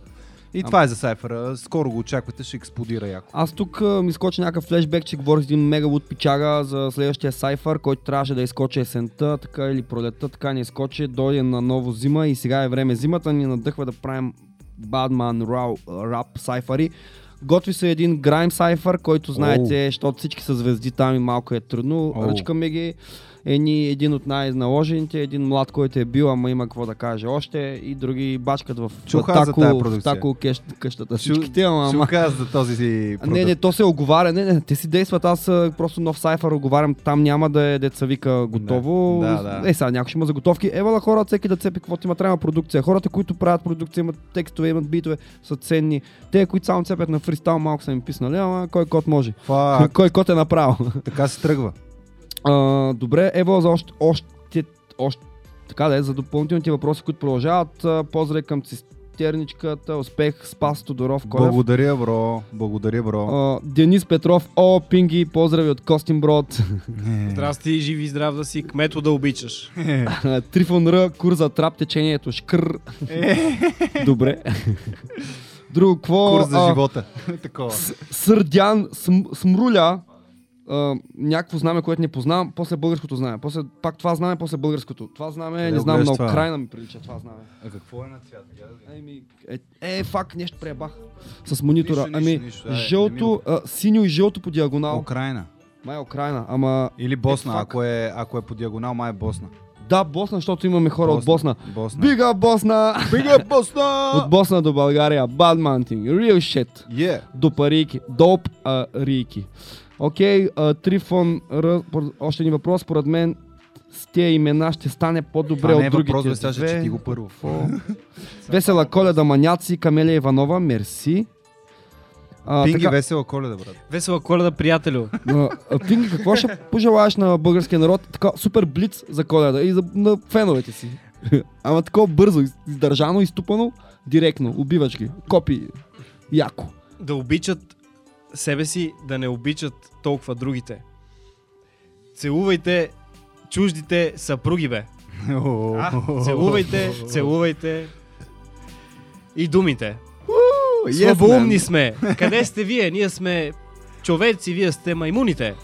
И Ам. това е за Сайфера. Скоро го очаквате, ще експлодира яко. Аз тук а, ми скочи някакъв флешбек, че говорих с един мегавуд пичага за следващия сайфър, който трябваше да изкочи есента, така или пролетта, така не изкочи, дойде на ново зима и сега е време зимата, ни надъхва да правим Badman Raw, рап сайфари. Готви се един грайм сайфър, който знаете, защото всички са звезди там и малко е трудно. Оу. Ръчкаме ги. Ени, един от най-наложените, един млад, който е бил, ама има какво да каже още и други бачкат в Чуха за тако, тая в тако къщ, къщата. Чу- Всичките, ама, ама... Чуха за този си А, Не, не, то се оговаря. Не, не, те си действат. Аз просто нов сайфър оговарям. Там няма да е деца вика готово. Да, да. Е, сега някой ще има заготовки. Евала хора, всеки да цепи каквото има трябва продукция. Хората, които правят продукция, имат текстове, имат битове, са ценни. Те, които само цепят на фристайл, малко са им писнали, ама кой код може. Фак. кой код е направил. Така се тръгва. А, добре, Ево за още, още, още Така да е, за допълнителните въпроси, които продължават, поздрави към цистерничката, успех, Спас Тодоров, Колев. Благодаря, бро. Благодаря, бро. А, Денис Петров, о, пинги, поздрави от Костин Брод. Здрасти, живи здрав да си, кмето да обичаш. Трифон Р, курс за трап течението, шкър. Добре. Друго, какво? Курс за живота. Такова. С- Сърдян см, Смруля, а, някакво знаме, което не познавам, после българското знаме. После пак това знаме, после българското. Това знаме, не го знам, на? Украина ми прилича това знаме. А какво е на цвят? Еми, е, е, фак, нещо пребах с монитора. Нищо, ами, нищо, нищо. Не жълто, а, синьо и жълто по диагонал. Украина. Май е Украина, ама... Или Босна, Е, ако, е, ако е по диагонал, май е Босна. Да, Босна, защото имаме хора от Босна. Босна. Бига Босна! Бига Босна! От Босна до България. Bad mounting. Real shit. Yeah. До парики. Доп а, рики. Окей, а, Трифон, още един въпрос. Според мен с тези имена ще стане по-добре Това не от е другите въпрос, бе, сега ще чети го първо. Весела коледа, маняци, Камелия Иванова, мерси. А, Пинги така, весела коледа, брат. Весела коледа, приятелю. а, Пинги, какво ще пожелаеш на българския народ? Така, супер блиц за коледа и за, на феновете си. Ама такова бързо, из- издържано, изтупано, директно. Убиваш ги. Копи. Яко. Да обичат себе си, да не обичат толкова другите. Целувайте чуждите съпруги, бе. А, целувайте, целувайте и думите. Слабоумни сме. Къде сте вие? Ние сме човеци, вие сте маймуните.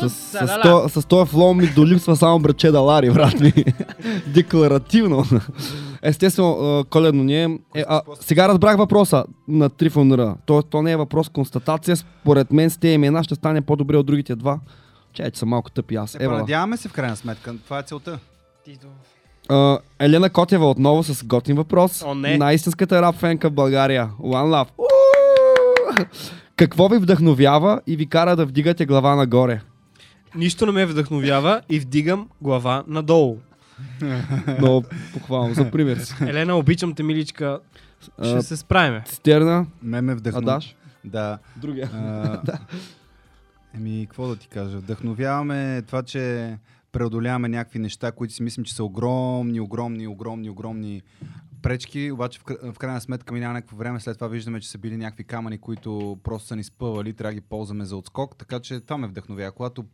С, с, то, с този флоу ми долипсва само браче Далари, брат ми. Декларативно. Естествено, коледно ние. Е, а, сега разбрах въпроса на Трифон Р. То, то не е въпрос, констатация. Според мен с тези имена ще стане по-добре от другите два. Чай, че съм малко тъпи аз. Е, надяваме се в крайна сметка. Това е целта. А, Елена Котева отново с готин въпрос. О, не. Най-истинската рап фенка в България. One Love. Уу! Какво ви вдъхновява и ви кара да вдигате глава нагоре? Нищо не ме вдъхновява и вдигам глава надолу. Много похвално. За пример си. Елена, обичам те, миличка. Ще А, се справиме. Цистерна. Ме ме вдъхновява. Адаш? Да. Другия. А, Да. Еми, какво да ти кажа? Вдъхновяваме това, че преодоляваме някакви неща, които си мислим, че са огромни, огромни, огромни, огромни пречки, обаче в, в крайна сметка минава някакво време, след това виждаме, че са били някакви камъни, които просто са ни спъвали, трябва да ги ползваме за отскок, така че това ме вдъхновява. Когато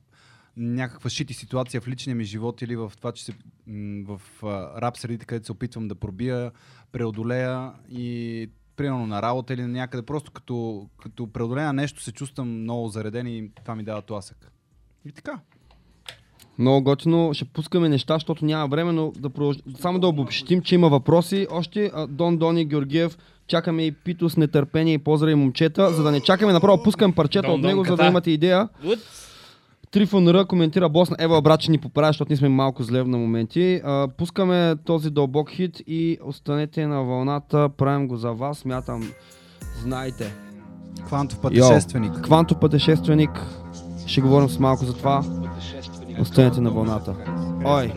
някаква шити ситуация в личния ми живот или в това, че се, в а, рап средите, където се опитвам да пробия, преодолея и примерно на работа или на някъде, просто като, като преодолея нещо се чувствам много зареден и това ми дава тласък. И така. Много готино. Ще пускаме неща, защото няма време, но да продълж... само да обобщим, че има въпроси. Още Дон Дони Георгиев. Чакаме и Пито с нетърпение и поздрави момчета. За да не чакаме направо, пускам парчета Дон от него, за да имате идея. Р коментира Босна. Ева, брат, че ни поправя, защото ние сме малко зле на моменти. А, пускаме този дълбок хит и останете на вълната. Правим го за вас. Смятам, знаете. Квантов пътешественик. Йо, Квантов пътешественик. Ще говорим с малко за това. Останете на вълната. Ой.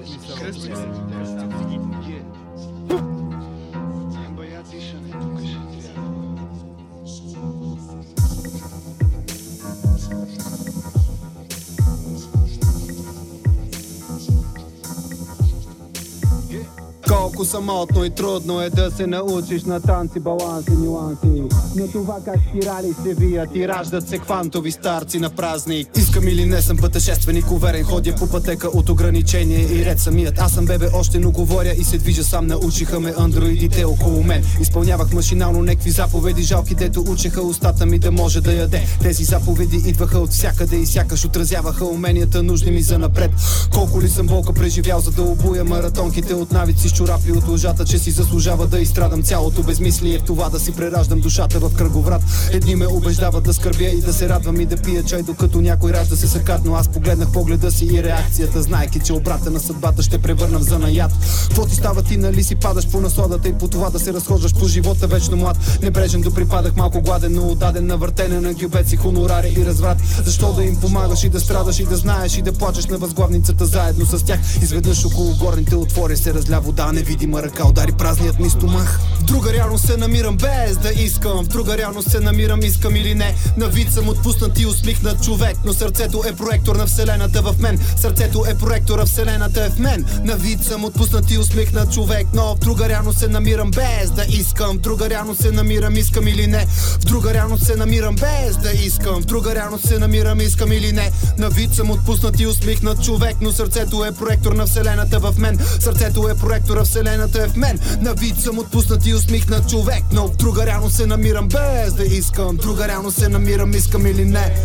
Колко самотно и трудно е да се научиш на танци, баланси, нюанси. На това как спирали се вият и раждат се квантови старци на празник. Искам или не съм пътешественик, уверен ходя по пътека от ограничение и ред самият. Аз съм бебе още, но говоря и се движа сам. Научиха ме андроидите около мен. Изпълнявах машинално некви заповеди, жалки дето учеха устата ми да може да яде. Тези заповеди идваха от всякъде и сякаш отразяваха уменията нужни ми за напред. Колко ли съм болка преживял, за да обуя маратонките от навици чорапи от лъжата, че си заслужава да изстрадам цялото безмислие в това да си прераждам душата в кръговрат. Едни ме убеждават да скърбя и да се радвам и да пия чай, докато някой ражда се сакат, но аз погледнах погледа си и реакцията, знайки, че обрата на съдбата ще превърна в занаят. Какво ти става ти, нали си падаш по насладата и по това да се разхождаш по живота вечно млад. Небрежен до припадах малко гладен, но отдаден на въртене на гюбеци, хонорари и разврат. Защо да им помагаш и да страдаш и да знаеш и да плачеш на възглавницата заедно с тях. Изведнъж около горните отвори се разля вода, невидима ръка удари празният ми стомах. В друга реалност се намирам без да искам. В друга реалност се намирам, искам или не. На вид съм отпуснат и усмихнат човек Но сърцето е проектор на вселената в мен. Сърцето е проектор, а вселената е в мен. На вид съм отпуснат и усмихнат човек Но в друга реалност се намирам без да искам. В друга реалност се намирам, искам или не. В друга реалност се намирам без да искам. В друга реалност се намирам, искам или не. На вид съм отпуснат и усмихнат човек Но сърцето е проектор на вселената в мен. Сърцето е проектор, а вселената е в мен. На вид съм отпуснат и усмихнат човек Но друга реалност се намирам без да искам. Друга реалност се намирам, искам или не.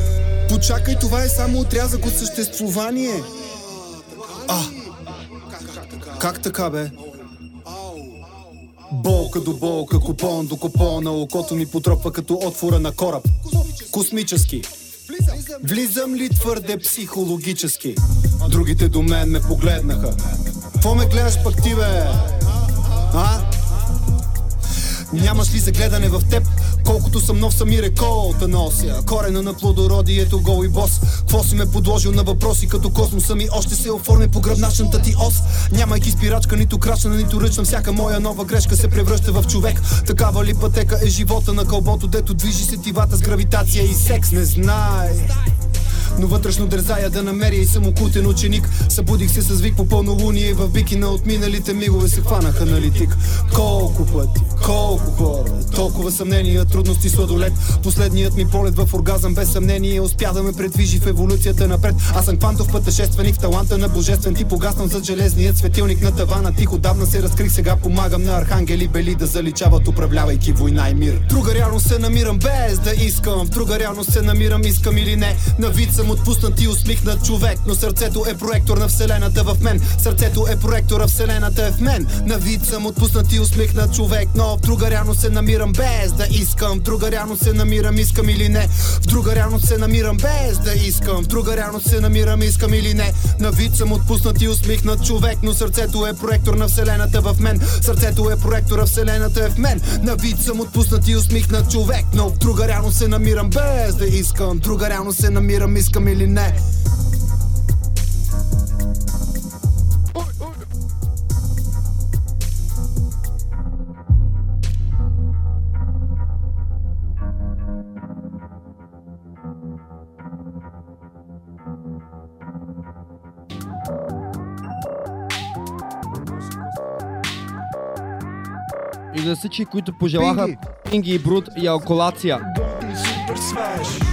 Почакай, това е само отрязък от съществувание. А, как така бе? Болка до болка, купон до купона Окото ми потропва като отвора на кораб. Космически. Влизам ли твърде психологически? Другите до мен ме погледнаха Какво ме гледаш пък ти бе? А? Нямаш ли за гледане в теб? Колкото съм нов сами реколта нося Корена на плодородието гол и бос Кво си ме подложил на въпроси като космоса ми Още се оформи по гръбначната ти ос Нямайки спирачка, нито крашена, нито ръчна Всяка моя нова грешка се превръща в човек Такава ли пътека е живота на кълбото Дето движи сетивата с гравитация и секс Не знай но вътрешно дързая да намеря и съм окутен ученик. Събудих се с вик по пълнолуние В бикина. От миналите мигове се хванаха на литик. Колко пъти, колко хора Толкова съмнения, трудности, сладолет. Последният ми полет в оргазъм без съмнение Успя да ме предвижи в еволюцията напред. Аз съм квантов пътешественик в таланта на божествен тип Погаснам зад железният светилник на тавана. Тихо давна се разкрих, сега помагам на архангели бели Да заличават управлявайки война и мир. Друга реалност се намирам без да искам. В друга реалност се намирам, искам или не. На вид съм отпуснат и усмихнат човек Но сърцето е проектор на вселената в мен. Сърцето е проектор, а вселената е в мен. На вид съм отпуснат и усмихнат човек Но в друга реалност се намирам без да искам. В друга реалност се намирам, искам или не. В друга реалност се намирам без да искам. В друга реалност се намирам, искам или не. На вид съм отпуснат и усмихнат човек Но сърцето е проектор на вселената в мен. Сърцето е проектор, а вселената е в мен. На вид съм отпуснат и усмихнат човек Но в друга реалност се намирам без да искам. В друга реалност се намирам, искам или не. И за всички, които пожелаха Пинги. и Брут и алколация. супер свеж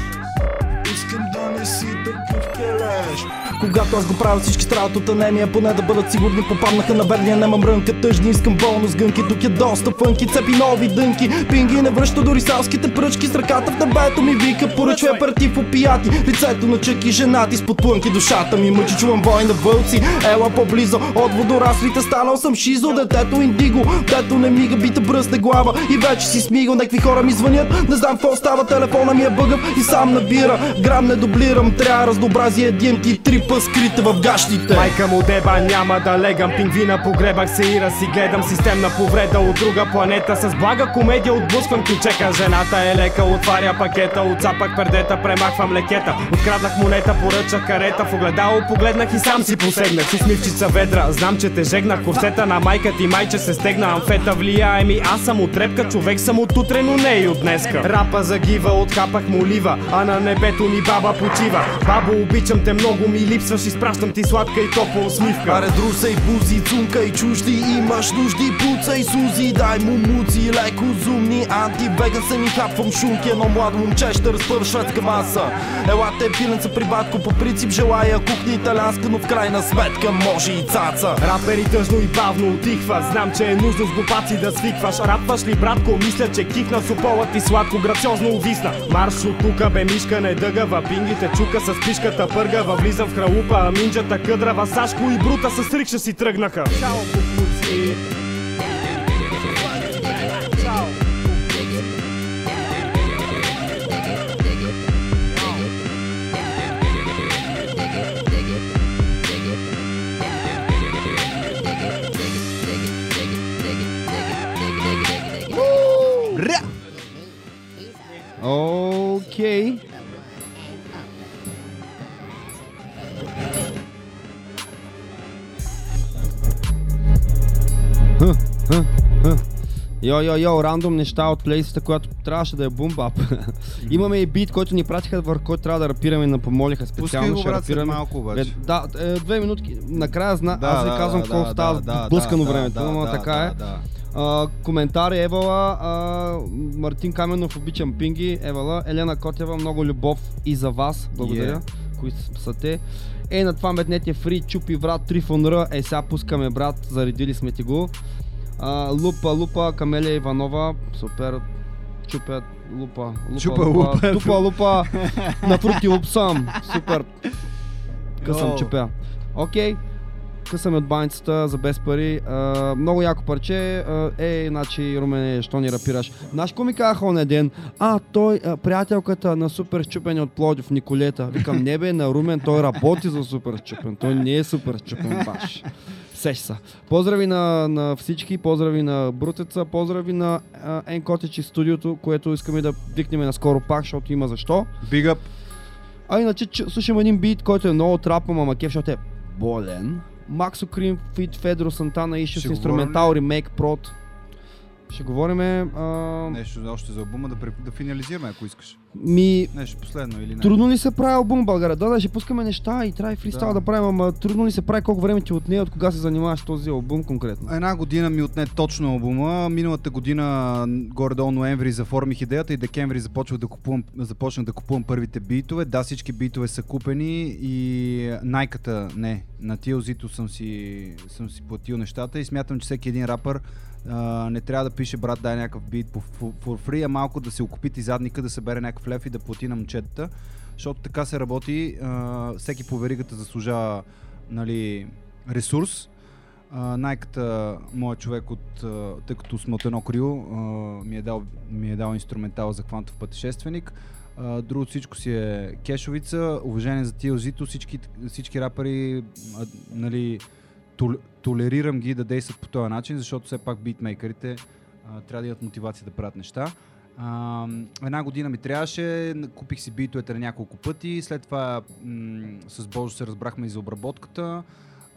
Когато аз го правя всички страдат от анемия Поне да бъдат сигурни. Попаднаха на верния Нема мрънка тъжни, искам бонус гънки. Тук е доста фънки, цепи нови дънки. Пинги не връща до рисалските пръчки С ръката в небето ми вика Поръчва аператив опияти Лицето на чъки женати с подплънки Душата ми мъчи, чувам вой на вълци. Ела по-близо от водораслите Станал съм шизо, детето индиго Дето не мига, бита бръсне глава. И вече си смигал, някакви хора ми звънят. Не знам какво става, телефона ми е бъгъв И сам набира, грам не дублирам Трябва разнообразие, DMT, трипа скрита в гащите. Майка му деба няма да легам Пингвина погребах се и раз си гледам Системна повреда от друга планета. С блага комедия отблъсквам ключека Жената е лека, отваря пакета Отцапах пердета, премахвам лекета. Откраднах монета, поръчах карета В огледало погледнах и сам си посегнах. С усмивчица ведра, знам че те жегнах. Корсета на майка ти майче се стегна Амфета. Влияе ми, аз съм от репка Човек съм от утре, но не и от днеска. Рапа загива, откапах молива А на небето ни баба почива. Бабо, обичам те, много ми липсваш Изпращам ти сладка и топла усмивка. Аре друса и бузи, цунка и чужди Имаш нужди, пуца и сузи Дай му муци, леко зумни Антивеган съм и хапвам шунки Едно младо момче ще разпъва шведска маса. Елате пиленца при батко По принцип желая кухня италянска Но в крайна сметка може и цаца. Рапери тъжно и бавно отихва Знам, че е нужно с глупаци да свикваш. Рапваш ли, братко? Мисля, че кихна Суполът ти сладко, грациозно увисна. Марш от тука, бе мишка не дъгава Пингите чука с пишката пъргава Влизам в хралупа, а минджата къдрава Сашко и Брута с рикша си тръгнаха Чао, кукуци! Окей. Ха, Йо, йо, йо, рандом неща от плейсата, която трябваше да е бумбап. Имаме и бит, който ни пратиха, върху който трябва да рапираме, на помолиха специално. го, ще брат, след малко обаче. Е, да, е, две минутки. Накрая зна... Да, аз ви да, казвам да, какво да, става да, блъскано да, времето, да, но да, така да, е. да. А, коментари Евала, а, Мартин Каменов, обичам пинги, Евала, Елена Котева, много любов и за вас, благодаря, Yeah. кои са те. Е, на това метнете фри, чупи брат, Трифон Р, е сега пускаме брат, заредили сме ти го. А, лупа, лупа, Камелия Иванова, супер, чупят, лупа, лупа, Чупа, лупа, лупа. тупа, лупа, на фрути луп съм, супер, късам Йоу. чупя. Окей, късаме от баницата за без пари. А, много яко парче. А, е, значи, Румене, що ни рапираш? Знаеш какво ми казаха оня ден? А, той, а, приятелката на супер щупен от Плодив, Николета. Викам, не бе, на Румен, той работи за супер щупен. Той не е супер щупен баш. Сеш са. Поздрави на, на всички, поздрави на Брутеца, поздрави на Енкотич и студиото, което искаме да викнем наскоро пак, защото има защо. Big up. А иначе слушам един бит, който е много трапа, ама кеф, защото е болен. Максо Крим, Фит, Федро Сантана, Ишус, инструментал, ремейк, прод. Ще говориме... А... Нещо още за албума да, да финализираме, ако искаш. Ми... Нещо последно или не. Трудно ли се прави албум в България? Да, да, ще пускаме неща и трябва и фристайл да. Да. правим, ама трудно ли се прави, колко време ти отне, от кога се занимаваш този албум конкретно? Една година ми отне точно албума. Миналата година, горе-долу ноември, заформих идеята и декември започнах да купувам, започнах да купувам първите битове. Да, всички битове са купени и найката не. На TLZ-то съм си, съм си платил нещата и смятам, че всеки един рапър не трябва да пише брат дай някакъв бит по for free, а малко да се окупи ти задника, да събере някакъв лев и да плати на момчетата. Защото така се работи. А, всеки по веригата заслужава нали, ресурс. Найката, моят човек, от, тъй като сме от едно крио, ми, е дал, ми е дал инструментал за квантов пътешественик. А, друго всичко си е кешовица. Уважение за TLZ-то, всички, всички рапъри, нали, тол, толерирам ги да действат по този начин, защото все пак битмейкерите а, трябва да имат мотивация да правят неща. А, една година ми трябваше, купих си битовете на няколко пъти, след това м- с Божо се разбрахме и за обработката.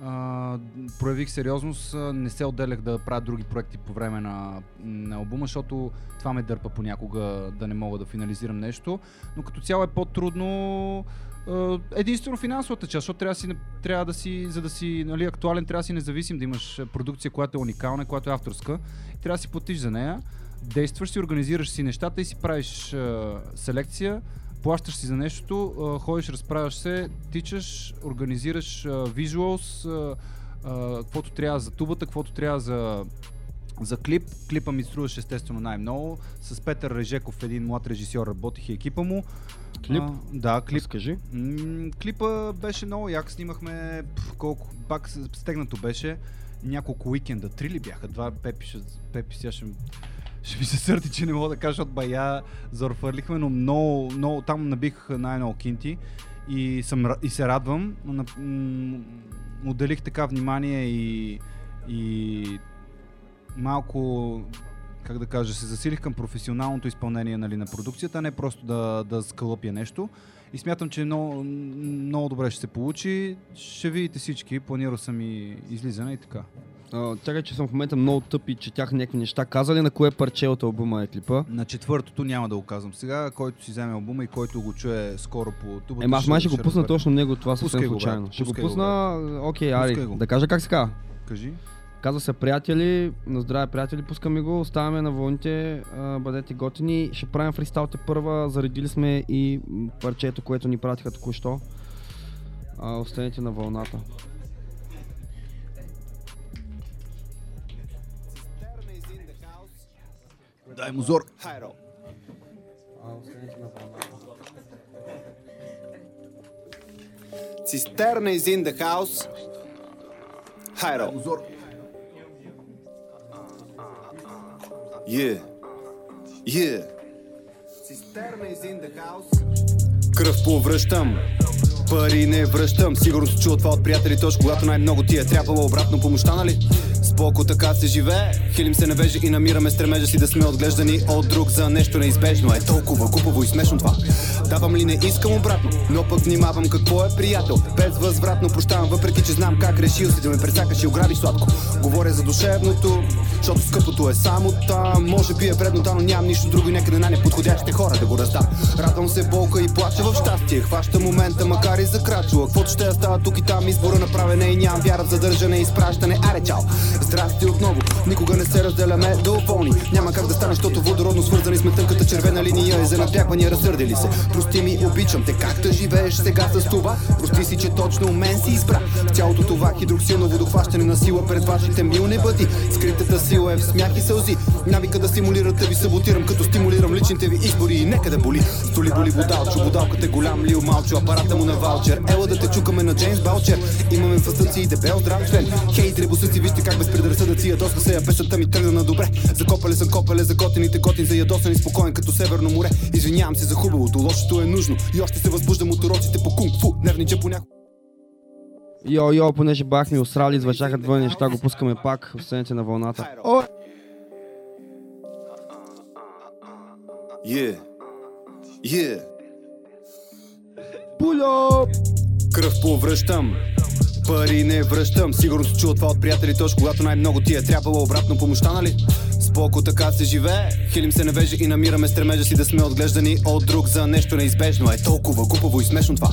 А, проявих сериозност, не се отделях да правя други проекти по време на, на албума, защото това ме дърпа понякога да не мога да финализирам нещо, но като цяло е по-трудно единствено финансовата част, защото трябва да си, трябва да си за да си нали, актуален, трябва да си независим, да имаш а, продукция, която е уникална, която е авторска, и трябва да си платиш за нея, действаш си, организираш си нещата и си правиш а, селекция, плащаш си за нещото, а, ходиш, разправяш се, тичаш, организираш визуалс, а, каквото трябва за тубата, каквото трябва за, за клип. Клипа ми струваше естествено най-много. С Петър Режеков, един млад режисьор, работих и екипа му. Клип? А, да, клип. Разкажи. М, клипа беше много як, снимахме пф, колко, пак стегнато беше. Няколко уикенда, три ли бяха? Два Пепи, ще, Пепи сега ще, ще ми се сърди, че не мога да кажа, защото бая зарфърлихме, но много, много, там набих най-много кинти и, съм, и се радвам. На, м- отделих така внимание и, и малко как да кажа, се засилих към професионалното изпълнение нали, на продукцията, а не просто да, да скълъпя нещо. И смятам, че много, много добре ще се получи. Ще видите всички, планирал съм и излизане и така. Чакай, че съм в момента много тъп и четях някакви неща. Каза ли на кое парче от албума е клипа? На четвъртото няма да го казвам сега, който си вземе албума и който го чуе скоро по тубата. Ема аз май ще го пусна точно него, това съвсем случайно. ще го пусна, окей, ари. Пускай го. Да кажа как се казва. Кажи. Казва се приятели, на здраве приятели, пускаме го, оставяме на вълните, а, бъдете готини, ще правим фристайлте първа, заредили сме и парчето, което ни пратиха току-що. А, останете на вълната. Дай му зор. Cisterna is in the house. Хайро. Is in the house. Кръв повръщам. Пари не връщам. Сигурно се чува това от приятели, точно когато най-много ти е трябвало обратно помощта, нали? Споко така се живее, хилим се невежи и намираме стремежа си да сме отглеждани от друг за нещо неизбежно. Е толкова глупаво и смешно това. Давам ли не искам обратно, но пък внимавам какво е приятел. Безвъзвратно прощавам, въпреки че знам как решил си да ме прецакаш и ограбиш сладко. Говоря за душевното, защото скъпото е само там. Може би е вредно, но нямам нищо друго и нека да най неподходящите хора да го раздам. Радвам се болка и плача в щастие. Хваща момента, макар и закрачува. Каквото ще я става тук и там, избора направен е и нямам вяра в задържане и изпращане. Аре, чао! Здрасти отново, никога не се разделяме доволни. Няма как да стане, защото водородно свързани сме тънката червена линия и за напрягвания разсърдили се. Прости ми, обичам те, как да живееш сега с това? Прости си, че точно мен си избра. Цялото това хидроксилно водохващане на сила пред вашите милни бъди. Скритата сила е в смях и сълзи. Навика да стимулирате ви саботирам, като стимулирам личните ви избори и нека да боли. Столи боли водалчо, водалката е голям лил малчо, апарата му на ваучер. Ела да те чукаме на Джеймс Баучер. Имаме фастъци и дебел здрав член. Хей, дребосъци, вижте как без предразсъдъци ядосва се, а песента ми тръгна на добре. Закопали съм копале за готените готин, за ядосан и спокоен като Северно море. Извинявам се за хубавото, лошото е нужно. И още се възбуждам от уроците по кунг-фу. Нервнича понякога. Йо, йо, понеже бах ми осрали, звъчаха две неща, го пускаме пак. Останете на вълната. О, Yeah. Yeah. Пульо! Кръв повръщам. Пари не връщам. Сигурно се чува това от приятели, точно когато най-много ти е трябвало обратно помощта, нали? Споко така се живее, хилим се невежи и намираме стремежа си да сме отглеждани от друг за нещо неизбежно. Е толкова глупаво и смешно това.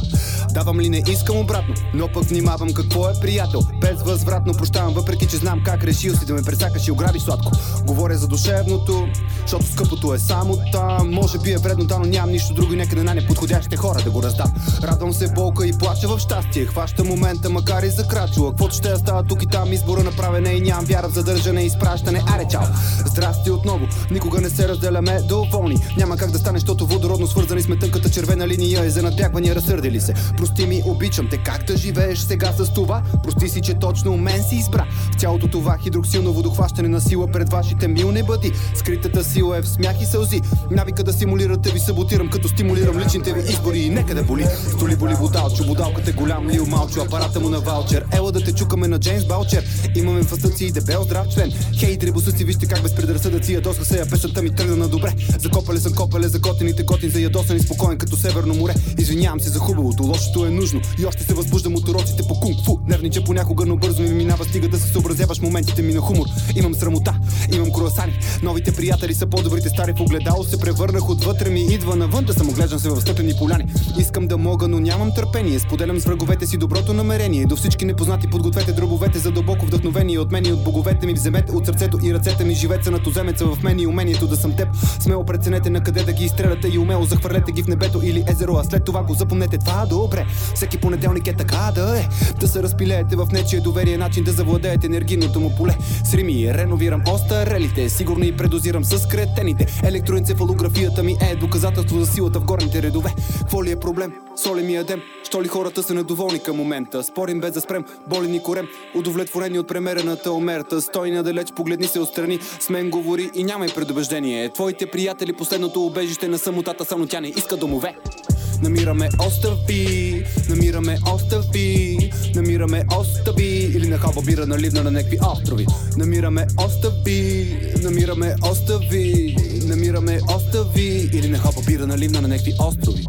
Давам ли не искам обратно, но пък внимавам какво е приятел. Безвъзвратно прощавам, въпреки че знам как решил си да ме пресакаш и ограбиш сладко. Говоря за душевното, защото скъпото е само там. Може би е вредно, да, но нямам нищо друго и нека на най-неподходящите хора да го раздам. Радвам се болка и плача в щастие. Хваща момента, макар и закрачува. Каквото ще я става тук и там, избора направен е и нямам вяра в задържане и изпращане. Аре, чао! Здрасти отново, никога не се разделяме доволни. Няма как да стане, защото водородно свързани сме тънката червена линия и за надбягвания разсърдили се. Прости ми, обичам те, как да живееш сега с това? Прости си, че точно мен си избра. В цялото това хидроксилно водохващане на сила пред вашите милни бъди. Скритата сила е в смях и сълзи. Навика да симулирате ви саботирам, като стимулирам личните ви избори и нека да боли. Столи боли водалчо, водалката е голям лил малчо, апарата му на ваучер. Ела да те чукаме на Джеймс Баучер. Имаме фастъци и дебел здрав член. Хей, дребосъци, вижте как без предразсъдъци се, а песента ми тръгна на добре. Закопали съм копале за готените готин, за ядосан и спокоен като Северно море. Извинявам се за хубавото, лошото е нужно. И още се възбуждам от уроците по кунг-фу. Нервнича понякога, но бързо ми минава, стига да се съобразяваш моментите ми на хумор. Имам срамота, имам круасани. Новите приятели са по-добрите стари в огледало се превърнах отвътре ми идва навън да съм оглеждам се в стъпени поляни. Искам да мога, но нямам търпение. Споделям с враговете си доброто намерение. До всички непознати подгответе дробовете за дълбоко вдъхновение от мен и от боговете ми. Вземете от сърцето и ръцете ми, живеца на туземеца в мен и умението да съм теб. Смело преценете на къде да ги изстреляте и умело захвърлете ги в небето или езеро, а след това го запомнете. Това добре. Всеки понеделник е така да е. Да се разпилеете в нечие доверие, начин да завладеете енергийното му поле. С рими реновирам остарелите, сигурно и предозирам с кретените. Електроенцефалографията ми е доказателство за силата в горните редове. Какво ли е проблем? Соли ми ядем. Що ли хората са недоволни към момента? Спорим без да спрем, боли ни корем. Удовлетворени от премерената омерта. Стой надалеч, погледни се отстрани. Мен говори и нямай предубеждение. Твоите приятели, последното убежище на самотата, само тя не иска домове. Намираме острови, намираме острови, намираме острови или на халва бира наливна на някакви острови. Намираме острови, намираме острови, намираме острови или на халва бира наливна на някакви острови.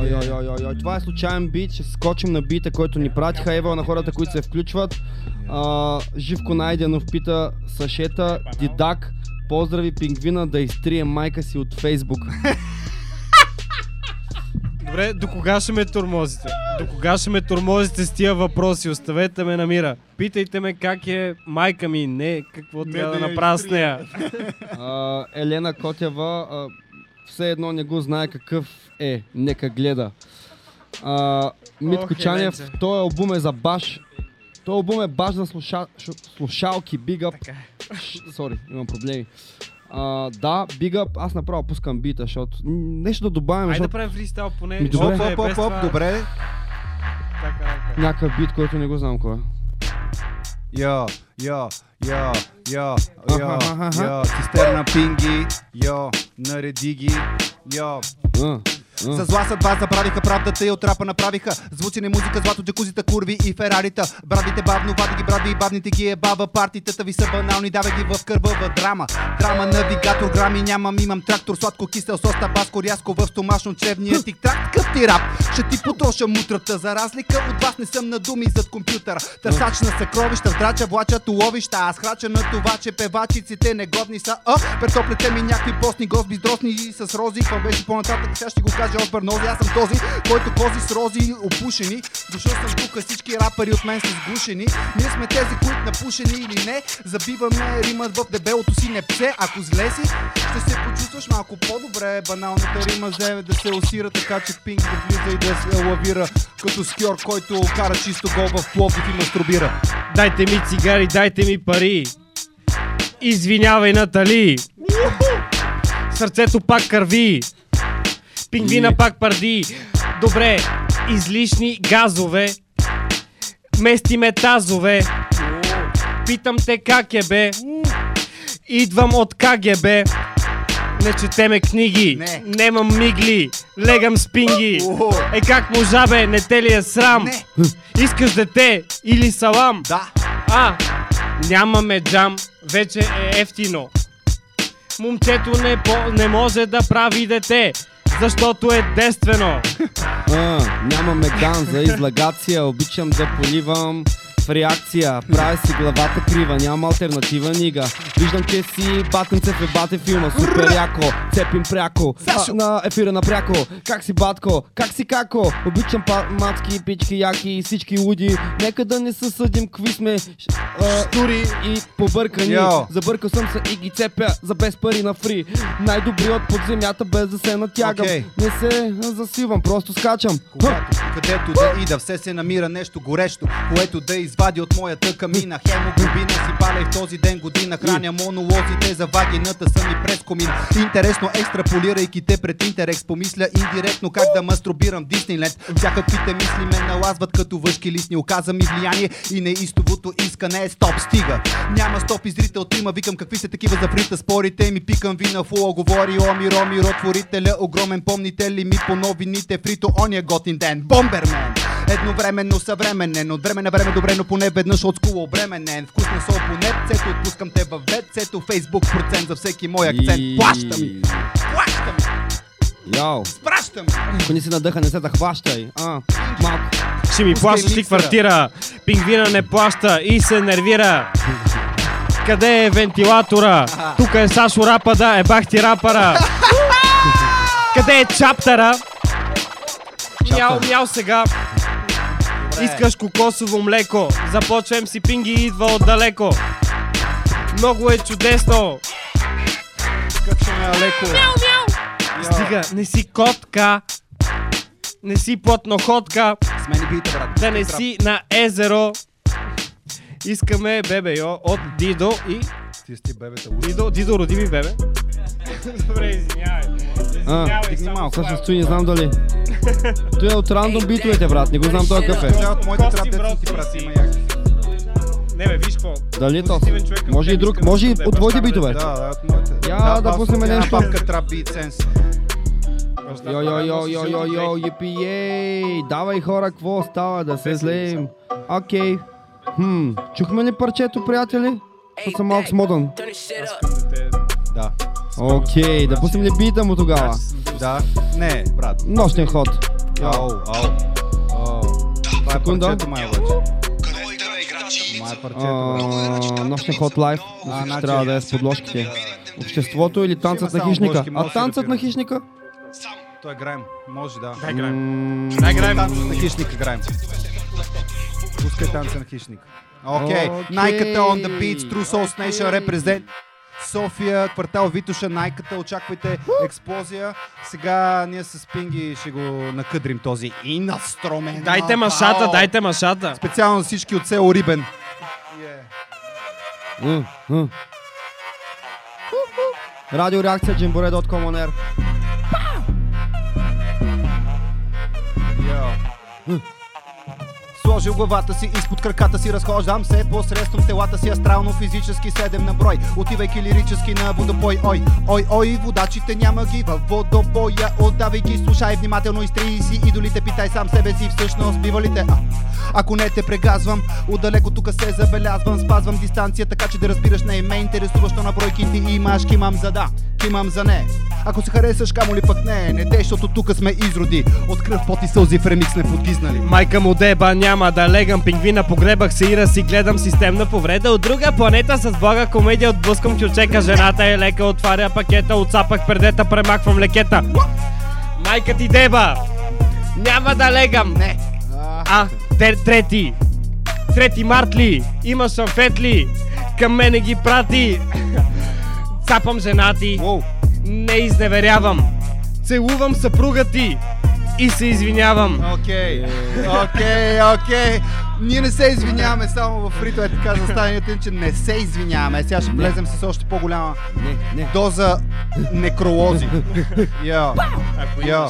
Ой, ой, ой, ой, ой. Това е случайен бит, ще скочим на бита, който ни пратиха. Ева на хората, които се включват. А, Живко Найденов пита Сашета, Дидак, поздрави пингвина да изтрие майка си от Фейсбук. Добре, до кога ще ме тормозите? До кога ще ме тормозите с тия въпроси? Оставете ме на мира. Питайте ме как е майка ми, не какво трябва да да направя с нея. А, Елена Котева а, все едно не го знае какъв е. Нека гледа. А, Митко Ох, Чанев, този албум е за баш. Този албум е баш за слуша... слушалки, big up. Ш- Сори, имам проблеми. А, да, big up, аз направо пускам бита, защото нещо да добавим, Айде да правим фристайл поне. Ми, добре. е Оп, оп, оп, добре. Така, така. някакъв бит, който не го знам кой е. Йо, йо, йо, йо, Аха, йо, аха, аха. йо, цистерна пинги, йо, нареди ги, йо. За зла съдба забравиха правдата и от рапа направиха. Звуци не музика, злато, джакузита, курви и ферарита Брадите бавно, вади ги брави и бавните ги е баба Партитата ви са банални, давай ги в кървава драма. Драма, навигатор, грами нямам, имам трактор Сладко, кисел, сос, табаско, рязко в стомашно чревния тик трак Къв ти рап, ще ти потроша мутрата За разлика от вас не съм на думи зад компютъра. Търсач на съкровища, вдрача, влачат уловища. Аз храча на това, че певачиците негодни са А, претоплете ми някакви постни госби с дросни с рози. Това беше по-нататък, сега ще го кажа от Бърнози Аз съм този, който кози с рози опушени Дошъл съм тук, всички рапъри от мен са сгушени Ние сме тези, които напушени или не Забиваме римът в дебелото си непсе Ако зле си, ще се почувстваш малко по-добре Баналната рима взе да се усира така, че пинг да влиза и да се лавира Като скьор, който кара чисто гол в Пловдив и мастурбира Дайте ми цигари, дайте ми пари. Извинявай, Натали. Сърцето пак кърви. Пингвина пак парди. Добре, излишни газове. Местиме тазове. Питам те как е бе. Идвам от КГБ. Не четеме книги, не. немам мигли, легам с пинги. Е как можа бе, не те ли е срам? Не. Искаш дете или салам? Да. А, нямаме джам, вече е ефтино. Момчето не, по, не може да прави дете, защото е действено. А, нямаме ган за излагация, обичам да поливам в реакция. Правя си главата крива, няма альтернатива нига. Виждам, че си батенце в бате филма, супер яко, цепим пряко. А, на ефира на пряко. Как си батко? Как си како? Обичам па- мацки, пички, яки и всички луди. Нека да не се съдим, какви сме штури и побъркани. Йо. Забъркал съм се и ги цепя за без пари на фри. Най-добрият под земята без да се натягам. Окей. Не се засивам, просто скачам. Когато, където да ида, все се намира нещо горещо, което да извади от моята камина. Хемоглобина си в този ден година. Храня монолозите за вагината са ми през комин. Интересно, екстраполирайки те пред интерекс, помисля индиректно как да мастурбирам Дисниленд. Всякаквите мисли ме налазват като въшки лисни. Оказа ми влияние и неистовото искане е стоп, стига. Няма стоп и зрител трима, викам какви са такива за фрита спорите ми, пикам вина фула, говори оми, роми, ротворителя, огромен, помните ли ми по новините, фрито ония готин ден, бомбермен! Едновременно съвременен, от време на време добре, но поне веднъж от скула обременен. Вкусна сол по цето отпускам те във вет, цето фейсбук процент за всеки мой акцент. Плаща ми! Плаща ми! Йоу. Спраща ми! Ако не си надъха, не се да хващай. А, малко. Ще ми плащаш ли квартира? Пингвина не плаща и се нервира. Къде е вентилатора? Тук е Сашо Рапада, е бах ти рапъра. Къде е чаптера? Мяу, мяу сега. Искаш кокосово млеко. Започвам си пинги идва отдалеко. Много е чудесно. Скачаме леко. Мяу, мяу. Стига, не си котка. Не си плотноходка. Смени бита, брат. Да не си на езеро. Искаме бебе йо от Дидо и... Ти сти бебета. Дидо, Дидо роди ми бебе. Добре, извинявай. А, Извинявай, само какво се Слави. стои, не знам дали. Той е от рандом битовете, брат, не го знам той какъв е. Да, от моите брат, ти си. прати, има яки. Не бе, виж какво. Дали е то? Към Може и друг, може и те от твоите битове. да Да, от моите. Я да пуснем нещо. папка трап бит сенс. Йо, йо, йо, йо, йо, йо, ей! Давай хора, какво става да се злеем? Окей. Хм, чухме ли парчето, приятели? Защото съм малко смоден. Да. Окей, да пуснем ли бита му тогава? Да. Не, брат. Нощен ход. Ау, ау. Ау. Това е парчето май обаче. Май е парчето, Нощен ход лайф. Значи- трябва да е с подложките. Обществото или танцът на хищника? А танцът на хищника? Той е граем. Може да. Дай граем. Дай граем. Танца на хищника граем. Пускай танца на хищник. Окей. Окей. Найката on the beats, True Souls Nation represent. София, квартал Витуша, найката, очаквайте експлозия. Сега ние с Пинги ще го накъдрим този инастромен. Дайте машата, дайте машата. Специално всички от село Рибен. М, м. Радиореакция, jimbore.com on air. Сложил главата си изпод краката си Разхождам се посредством телата си Астрално, физически, седем на брой Отивайки лирически на водопой. Ой, ой, ой, водачите няма ги във водобоя Отдавай ги, слушай внимателно изтрии си Идолите, питай сам себе си всъщност бива ли а, Ако не те прегазвам, отдалеко тук се забелязвам. Спазвам дистанция, така че да разбираш не ме интересува, що на бройки ти имаш Кимам за да, кимам за не. Ако се харесаш, камо ли пък не? Не те, защото тук сме изроди. От кръв, пот и сълзи в ремикс не подгизнали. Майка му деба няма да легам пингвина Погребах се и раз си гледам системна повреда От друга планета с блага комедия Отблъскам чучека Жената е лека, отваря пакета Отцапах предета, премахвам лекета. Майка ти деба Няма да легам. Не. А, тер, трети. Трети март ли? Има шамфет ли? Към мене ги прати Цапам жена ти Не изневерявам Целувам съпруга ти И се извинявам Окей, окей, окей. Ние не се извиняваме, само в Рито е така за че не се извиняваме. Сега ще влезем с още по-голяма доза некролози. Йо, йо.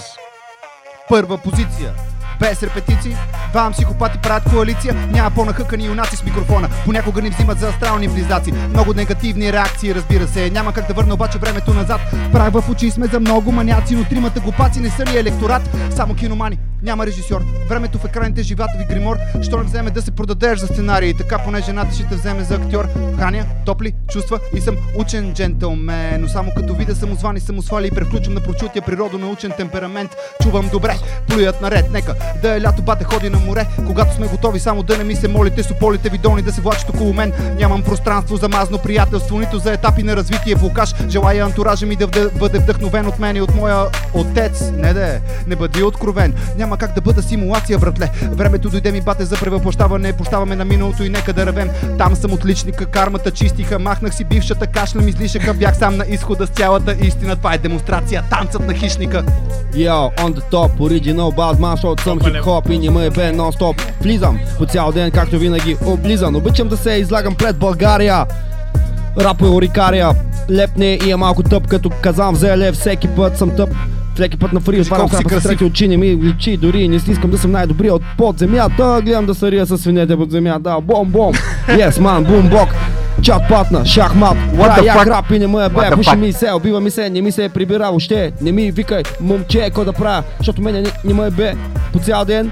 Първа позиция. Без репетиции, двама психопати правят коалиция Няма по-нахъкани юнаци с микрофона. Понякога ни взимат за астрални близнаци. Много негативни реакции, разбира се. Няма как да върна обаче времето назад. Прах в очи сме за много маняци Но тримата глупаци не са ли електорат. Само киномани, няма режисьор. Времето в екраните живата ви гримор. Що не вземе да се продадеш за сценарий Така поне жената ще те вземе за актьор. Ханя, топли, чувства и съм учен джентълмен. Но само като видя самозвани самосвали И превключвам на прочутия природонаучен темперамент. Чувам добре, плюят наред, нека да е лято, бате ходи на море Когато сме готови, само да не ми се молите. Сополите ви долни да се влачат около мен. Нямам пространство за мазно приятелство Нито за етапи на развитие. Блокаж Желая антуража ми да бъде вдъхновен от мен и от моя отец. Не да е, не бъди откровен. Няма как да бъда симулация, братле. Времето дойде ми бате за превъплощаване. Пощаваме на миналото и нека да ревем. Там съм отличника, кармата чистиха. Махнах си бившата кашля ми излишъка. Бях сам на изхода с цялата истина. Това е демонстрация, танцът на хищника. Yo, on the top, original bad man, защото съм хип-хоп и не ме бе нон-стоп. Влизам по цял ден, както винаги облизан. Обичам да се излагам пред България. Рап е орикария, лепне и е малко тъп Като казам взе лев, всеки път съм тъп всеки път на фри отварям крапа с трети очи, не ми личи дори не си искам да съм най-добрия от под земята Гледам да се рия с свинете под земята, бом бом. Yes man, бум бок Чат патна, шахмат, як fuck? рап и не ме What бе, пуши ми се, убива ми се, не ми се е прибира въобще, не ми викай, момче, какво да правя, защото мене не, не ме бе. По цял ден.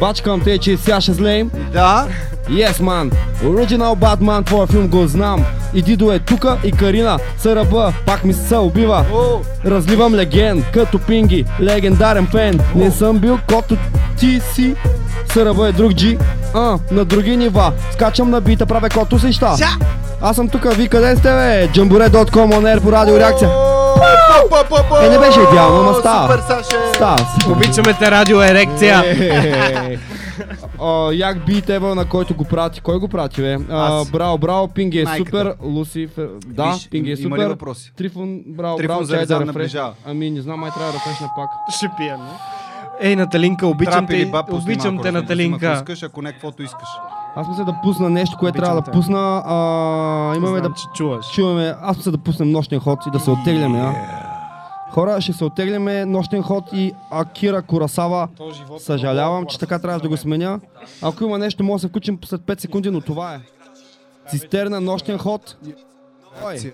Бачкам те, че сега ще злеем. Да. Yes, man. Original Batman, твоя филм го знам. И Дидо е тука и Карина са ръба, пак ми се убива. Разливам леген, като пинги, легендарен фен. Не съм бил кото ти си. Съръба е друг джи, а, на други нива. Скачам на бита, правя кото си ща. Аз съм тука, ви къде сте бе? Jambure.com, on air по радио реакция. Е, не беше идеално, ама става. Супер, Саше! Става. Обичаме те радио ерекция. Е, О, як бит ева, на който го прати. Кой го прати, бе? А, Аз. браво, браво, Пинги е Майката. супер. Лусифер, да, Виж, Пинги е има ли супер. въпроси? Трифон, браво, Трифон браво, за чай да рефреш. наближава. Ами, не знам, май трябва да рефрешна пак. Ще пия, не? Ей, Наталинка, обичам Трап или те, баб, пусни обичам малко те, Наталинка. Ако искаш, ако не, каквото искаш. Аз мисля да пусна нещо, което трябва да пусна. А, имаме Знам, да че чуваш. чуваме. Аз мисля да пуснем нощен ход и да се оттегляме, а? Хора, ще се оттегляме нощен ход и Акира Курасава. Съжалявам, че така трябва да го сменя. Ако има нещо, може да се включим след 5 секунди, но това е. Цистерна, нощен ход. Ой.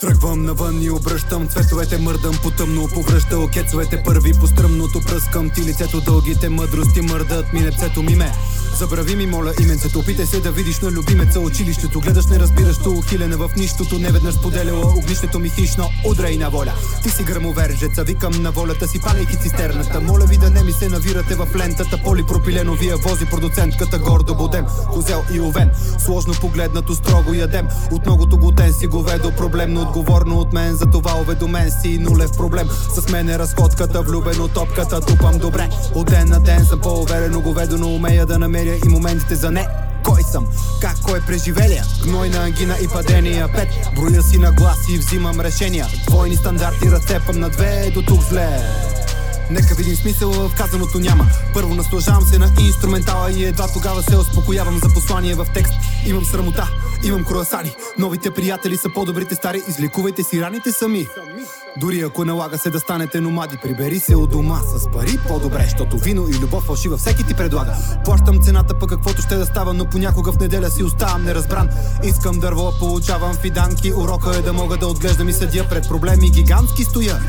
Тръгвам навън и обръщам цветовете, мърдам по тъмно, повръща окецовете. Първи по стръмното пръскам ти лицето, дългите мъдрости мърдат ми непцето ми ме. Забрави ми, моля, именцето, опитай се да видиш на любимеца училището, гледаш не разбираш ту ухилена в нищото, неведнъж споделяла огнището ми хищно, удрай на воля. Ти си гръмовержеца, викам на волята си, палейки цистерната, моля ви да не ми се навирате в лентата, полипропилено вие вози продуцентката гордо будем, козел и овен, сложно погледнато строго ядем, от многото глутен си говедо, проблемно отговорно от мен, за това уведомен си нулев проблем, с мен е разходката, влюбено топката, тупам добре, от ден на ден съм по-уверено говедо, но умея да намеря и моментите за не. Кой съм, как? Кой е преживелия? Гнойна ангина и падения Пет, броя си на глас и взимам решения. Двойни стандарти разцепам на две до тук зле. Нека видим смисъл в казаното няма. Първо наслажавам се на инструментала и едва тогава се успокоявам за послание в текст. Имам срамота Имам круасани, новите приятели са по-добрите стари, излекувайте си раните сами. Дори ако налага се да станете номади, прибери се от дома с пари по-добре, защото вино и любов фалшива всеки ти предлага. Плащам цената пък каквото ще да става, но понякога в неделя си оставам неразбран. Искам дърво, получавам фиданки, урока е да мога да отглеждам и съдя пред проблеми гигантски стоя.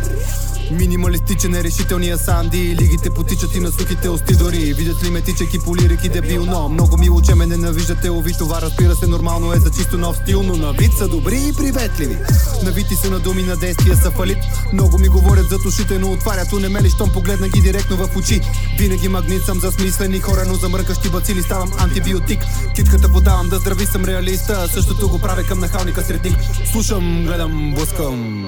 Минималистичен е решителния Санди. Лигите потичат и на сухите усти дори. Видят ли ме тичайки по лирики дебил Но много мило, че ме ненавиждате Ови това разбира се нормално е за чисто нов стил Но на вид са добри и приветливи. Навити са на думи, на действия са фалит. Много ми говорят за ушите, но отварят не ме ли, щом погледна ги директно в очи. Винаги магнит съм за смислени хора, но за мръкащи бацили ставам антибиотик. Китката подавам да здрави съм реалиста. Същото го правя към нахалника средник Слушам, гледам, блъскам.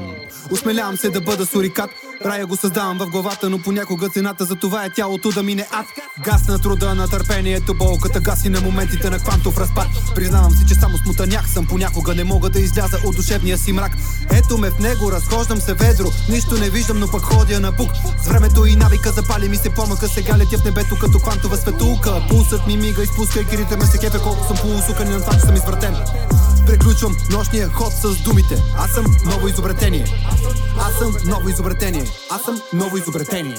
Осмелявам се да бъда сурикат Рая го създавам в главата, но понякога цената за това е тялото да мине ад. Газ на труда, на търпението, болката гаси на моментите на квантов разпад. Признавам си, че само смутаняк съм, понякога не мога да изляза от душевния си мрак. Ето ме в него, разхождам се ведро, нищо не виждам, но пък ходя на пук. С времето и навика запали ми се помъка, сега летя в небето като квантова светулка. Пулсът ми мига, изпускайки ритъма се кефе, колко съм полусукан и на това, че съм извратен. Приключвам нощния ход с думите. Аз съм ново изобретение. Аз съм ново изобретение. Аз съм ново изобретение.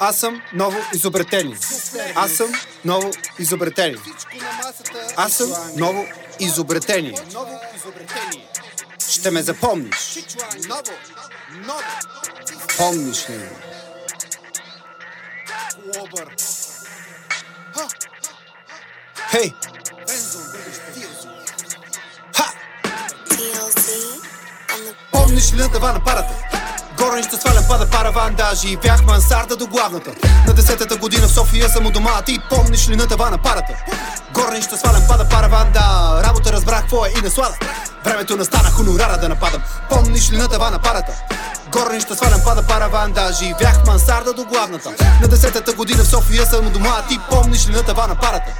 Аз съм ново изобретение. Аз съм ново изобретение. Аз съм ново изобретение. Ще ме запомниш. Помниш ли? ме? Хей! Помниш ли на това на парата? Горе ще свалям пада параван, даже и бях мансарда до главната. На десетата година в София съм у дома, а ти помниш ли на това на парата? Горе ще свалям пада параван, да, работа разбрах какво е и наслада. Времето настана хонорара да нападам. Помниш ли на това на парата? Горнища свалям пада параван, да живях мансарда до главната. На десетата година в София съм дома, а ти помниш ли на това на парата?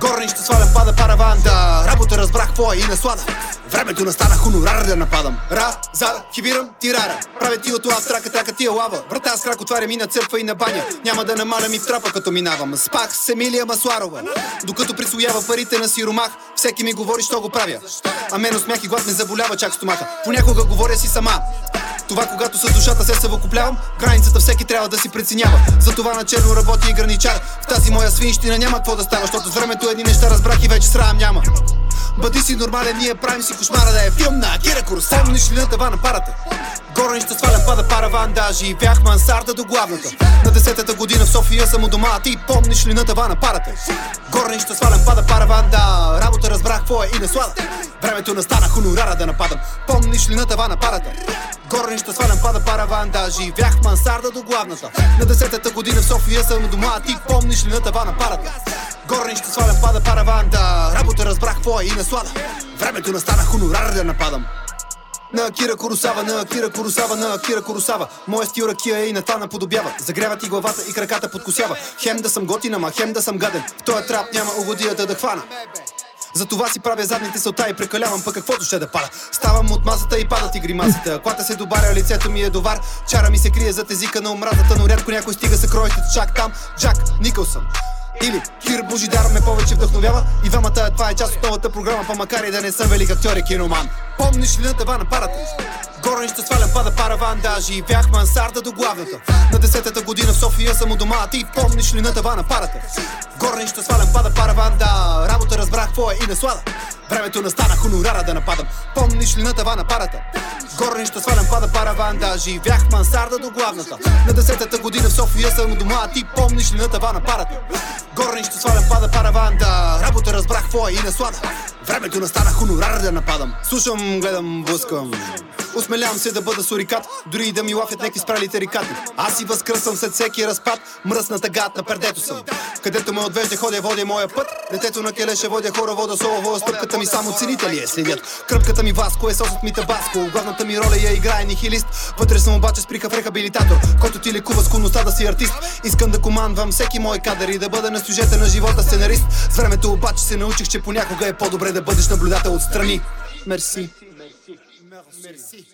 Горнища свалям пада параван, да работа разбрах е и наслада. Времето настана хонорар да нападам. Ра, за, хибирам, тирара. Правя ти от това трака, трака ти е лава. Врата с крак отварям и на църква и на баня. Няма да намалям и в трапа като минавам. Спах с Емилия Масларова. Докато присвоява парите на сиромах, всеки ми говори, що го правя. А мен смях и глад ме заболява чак стомаха. Понякога говоря си сама. Това когато с душата се съвокуплявам, границата всеки трябва да си преценява. Затова на черно работи и граничар. В тази моя свинщина няма какво да става, защото с времето едни неща разбрах и вече срам няма. Бъди си нормален, ние правим си кошмара да е филм на Акира Куросава. Помниш ли на това на парата? Горе ще свалям пада параван, да живях мансарда до главната. На десетата година в София съм у дома, а ти помниш ли на това на парата? Горе ще свалям пада параван, да работа разбрах какво е и наслада. Времето настана хонорара да нападам. Помниш ли на това на парата? Горе ще свалям пада параван, да живях мансарда до главната. На десетата година в София съм у дома, а ти помниш ли на това на парата? Горе ще свалям пада параван, да работа разбрах какво е и наслада. Времето настана хонорар да нападам. На Акира Куросава, на Акира Куросава, на Акира Куросава Моя стил ракия е и на това наподобява Загрява ти главата и краката подкосява Хем да съм готин, ама хем да съм гаден В този трап няма угодията да хвана затова си правя задните сълта и прекалявам пък каквото ще да пада. Ставам от масата и падат и гримасите. Аклата се добаря, лицето ми е довар. Чара ми се крие зад езика на омразата, но рядко някой стига са кроите чак там. Джак Никълсън. Или Кир Божидар ме повече вдъхновява И двамата това е част от новата програма Па макар и да не съм велик актьор и киноман Помниш ли на това на парата? Горе ще свалям пада параван, да живях мансарда до главната. На десетата година в София съм у дома, ти помниш ли на това на парата? Ще свалям пада параван, да работа разбрах е и наслада. Времето настана хонорара да нападам. Помниш ли на това на парата? Горе ще свалям пада параван, да живях мансарда до главната. На десетата година в София съм у дома, ти помниш ли на това на парата? Ще свалям пада параван, да работа разбрах е и наслада. Времето настана хонорар да нападам. Слушам, гледам, блъскам. Осмелявам се да бъда сурикат, дори и да ми лафят неки спрали тарикати. Аз си възкръсвам след всеки разпад, мръсната гад на пердето съм. Където ме отвежда, ходя, водя моя път. Детето на келеше водя хора, вода солова, стъпката ми само ценители я следят. Кръпката ми Васко е сосът ми табаско, главната ми роля я играе нихилист. Вътре съм обаче с прикав рехабилитатор, който ти лекува склонността да си артист. Искам да командвам всеки мой кадър и да бъда на сюжета на живота сценарист. С времето обаче се научих, че понякога е по-добре да бъдеш наблюдател отстрани. Мерси. Merci.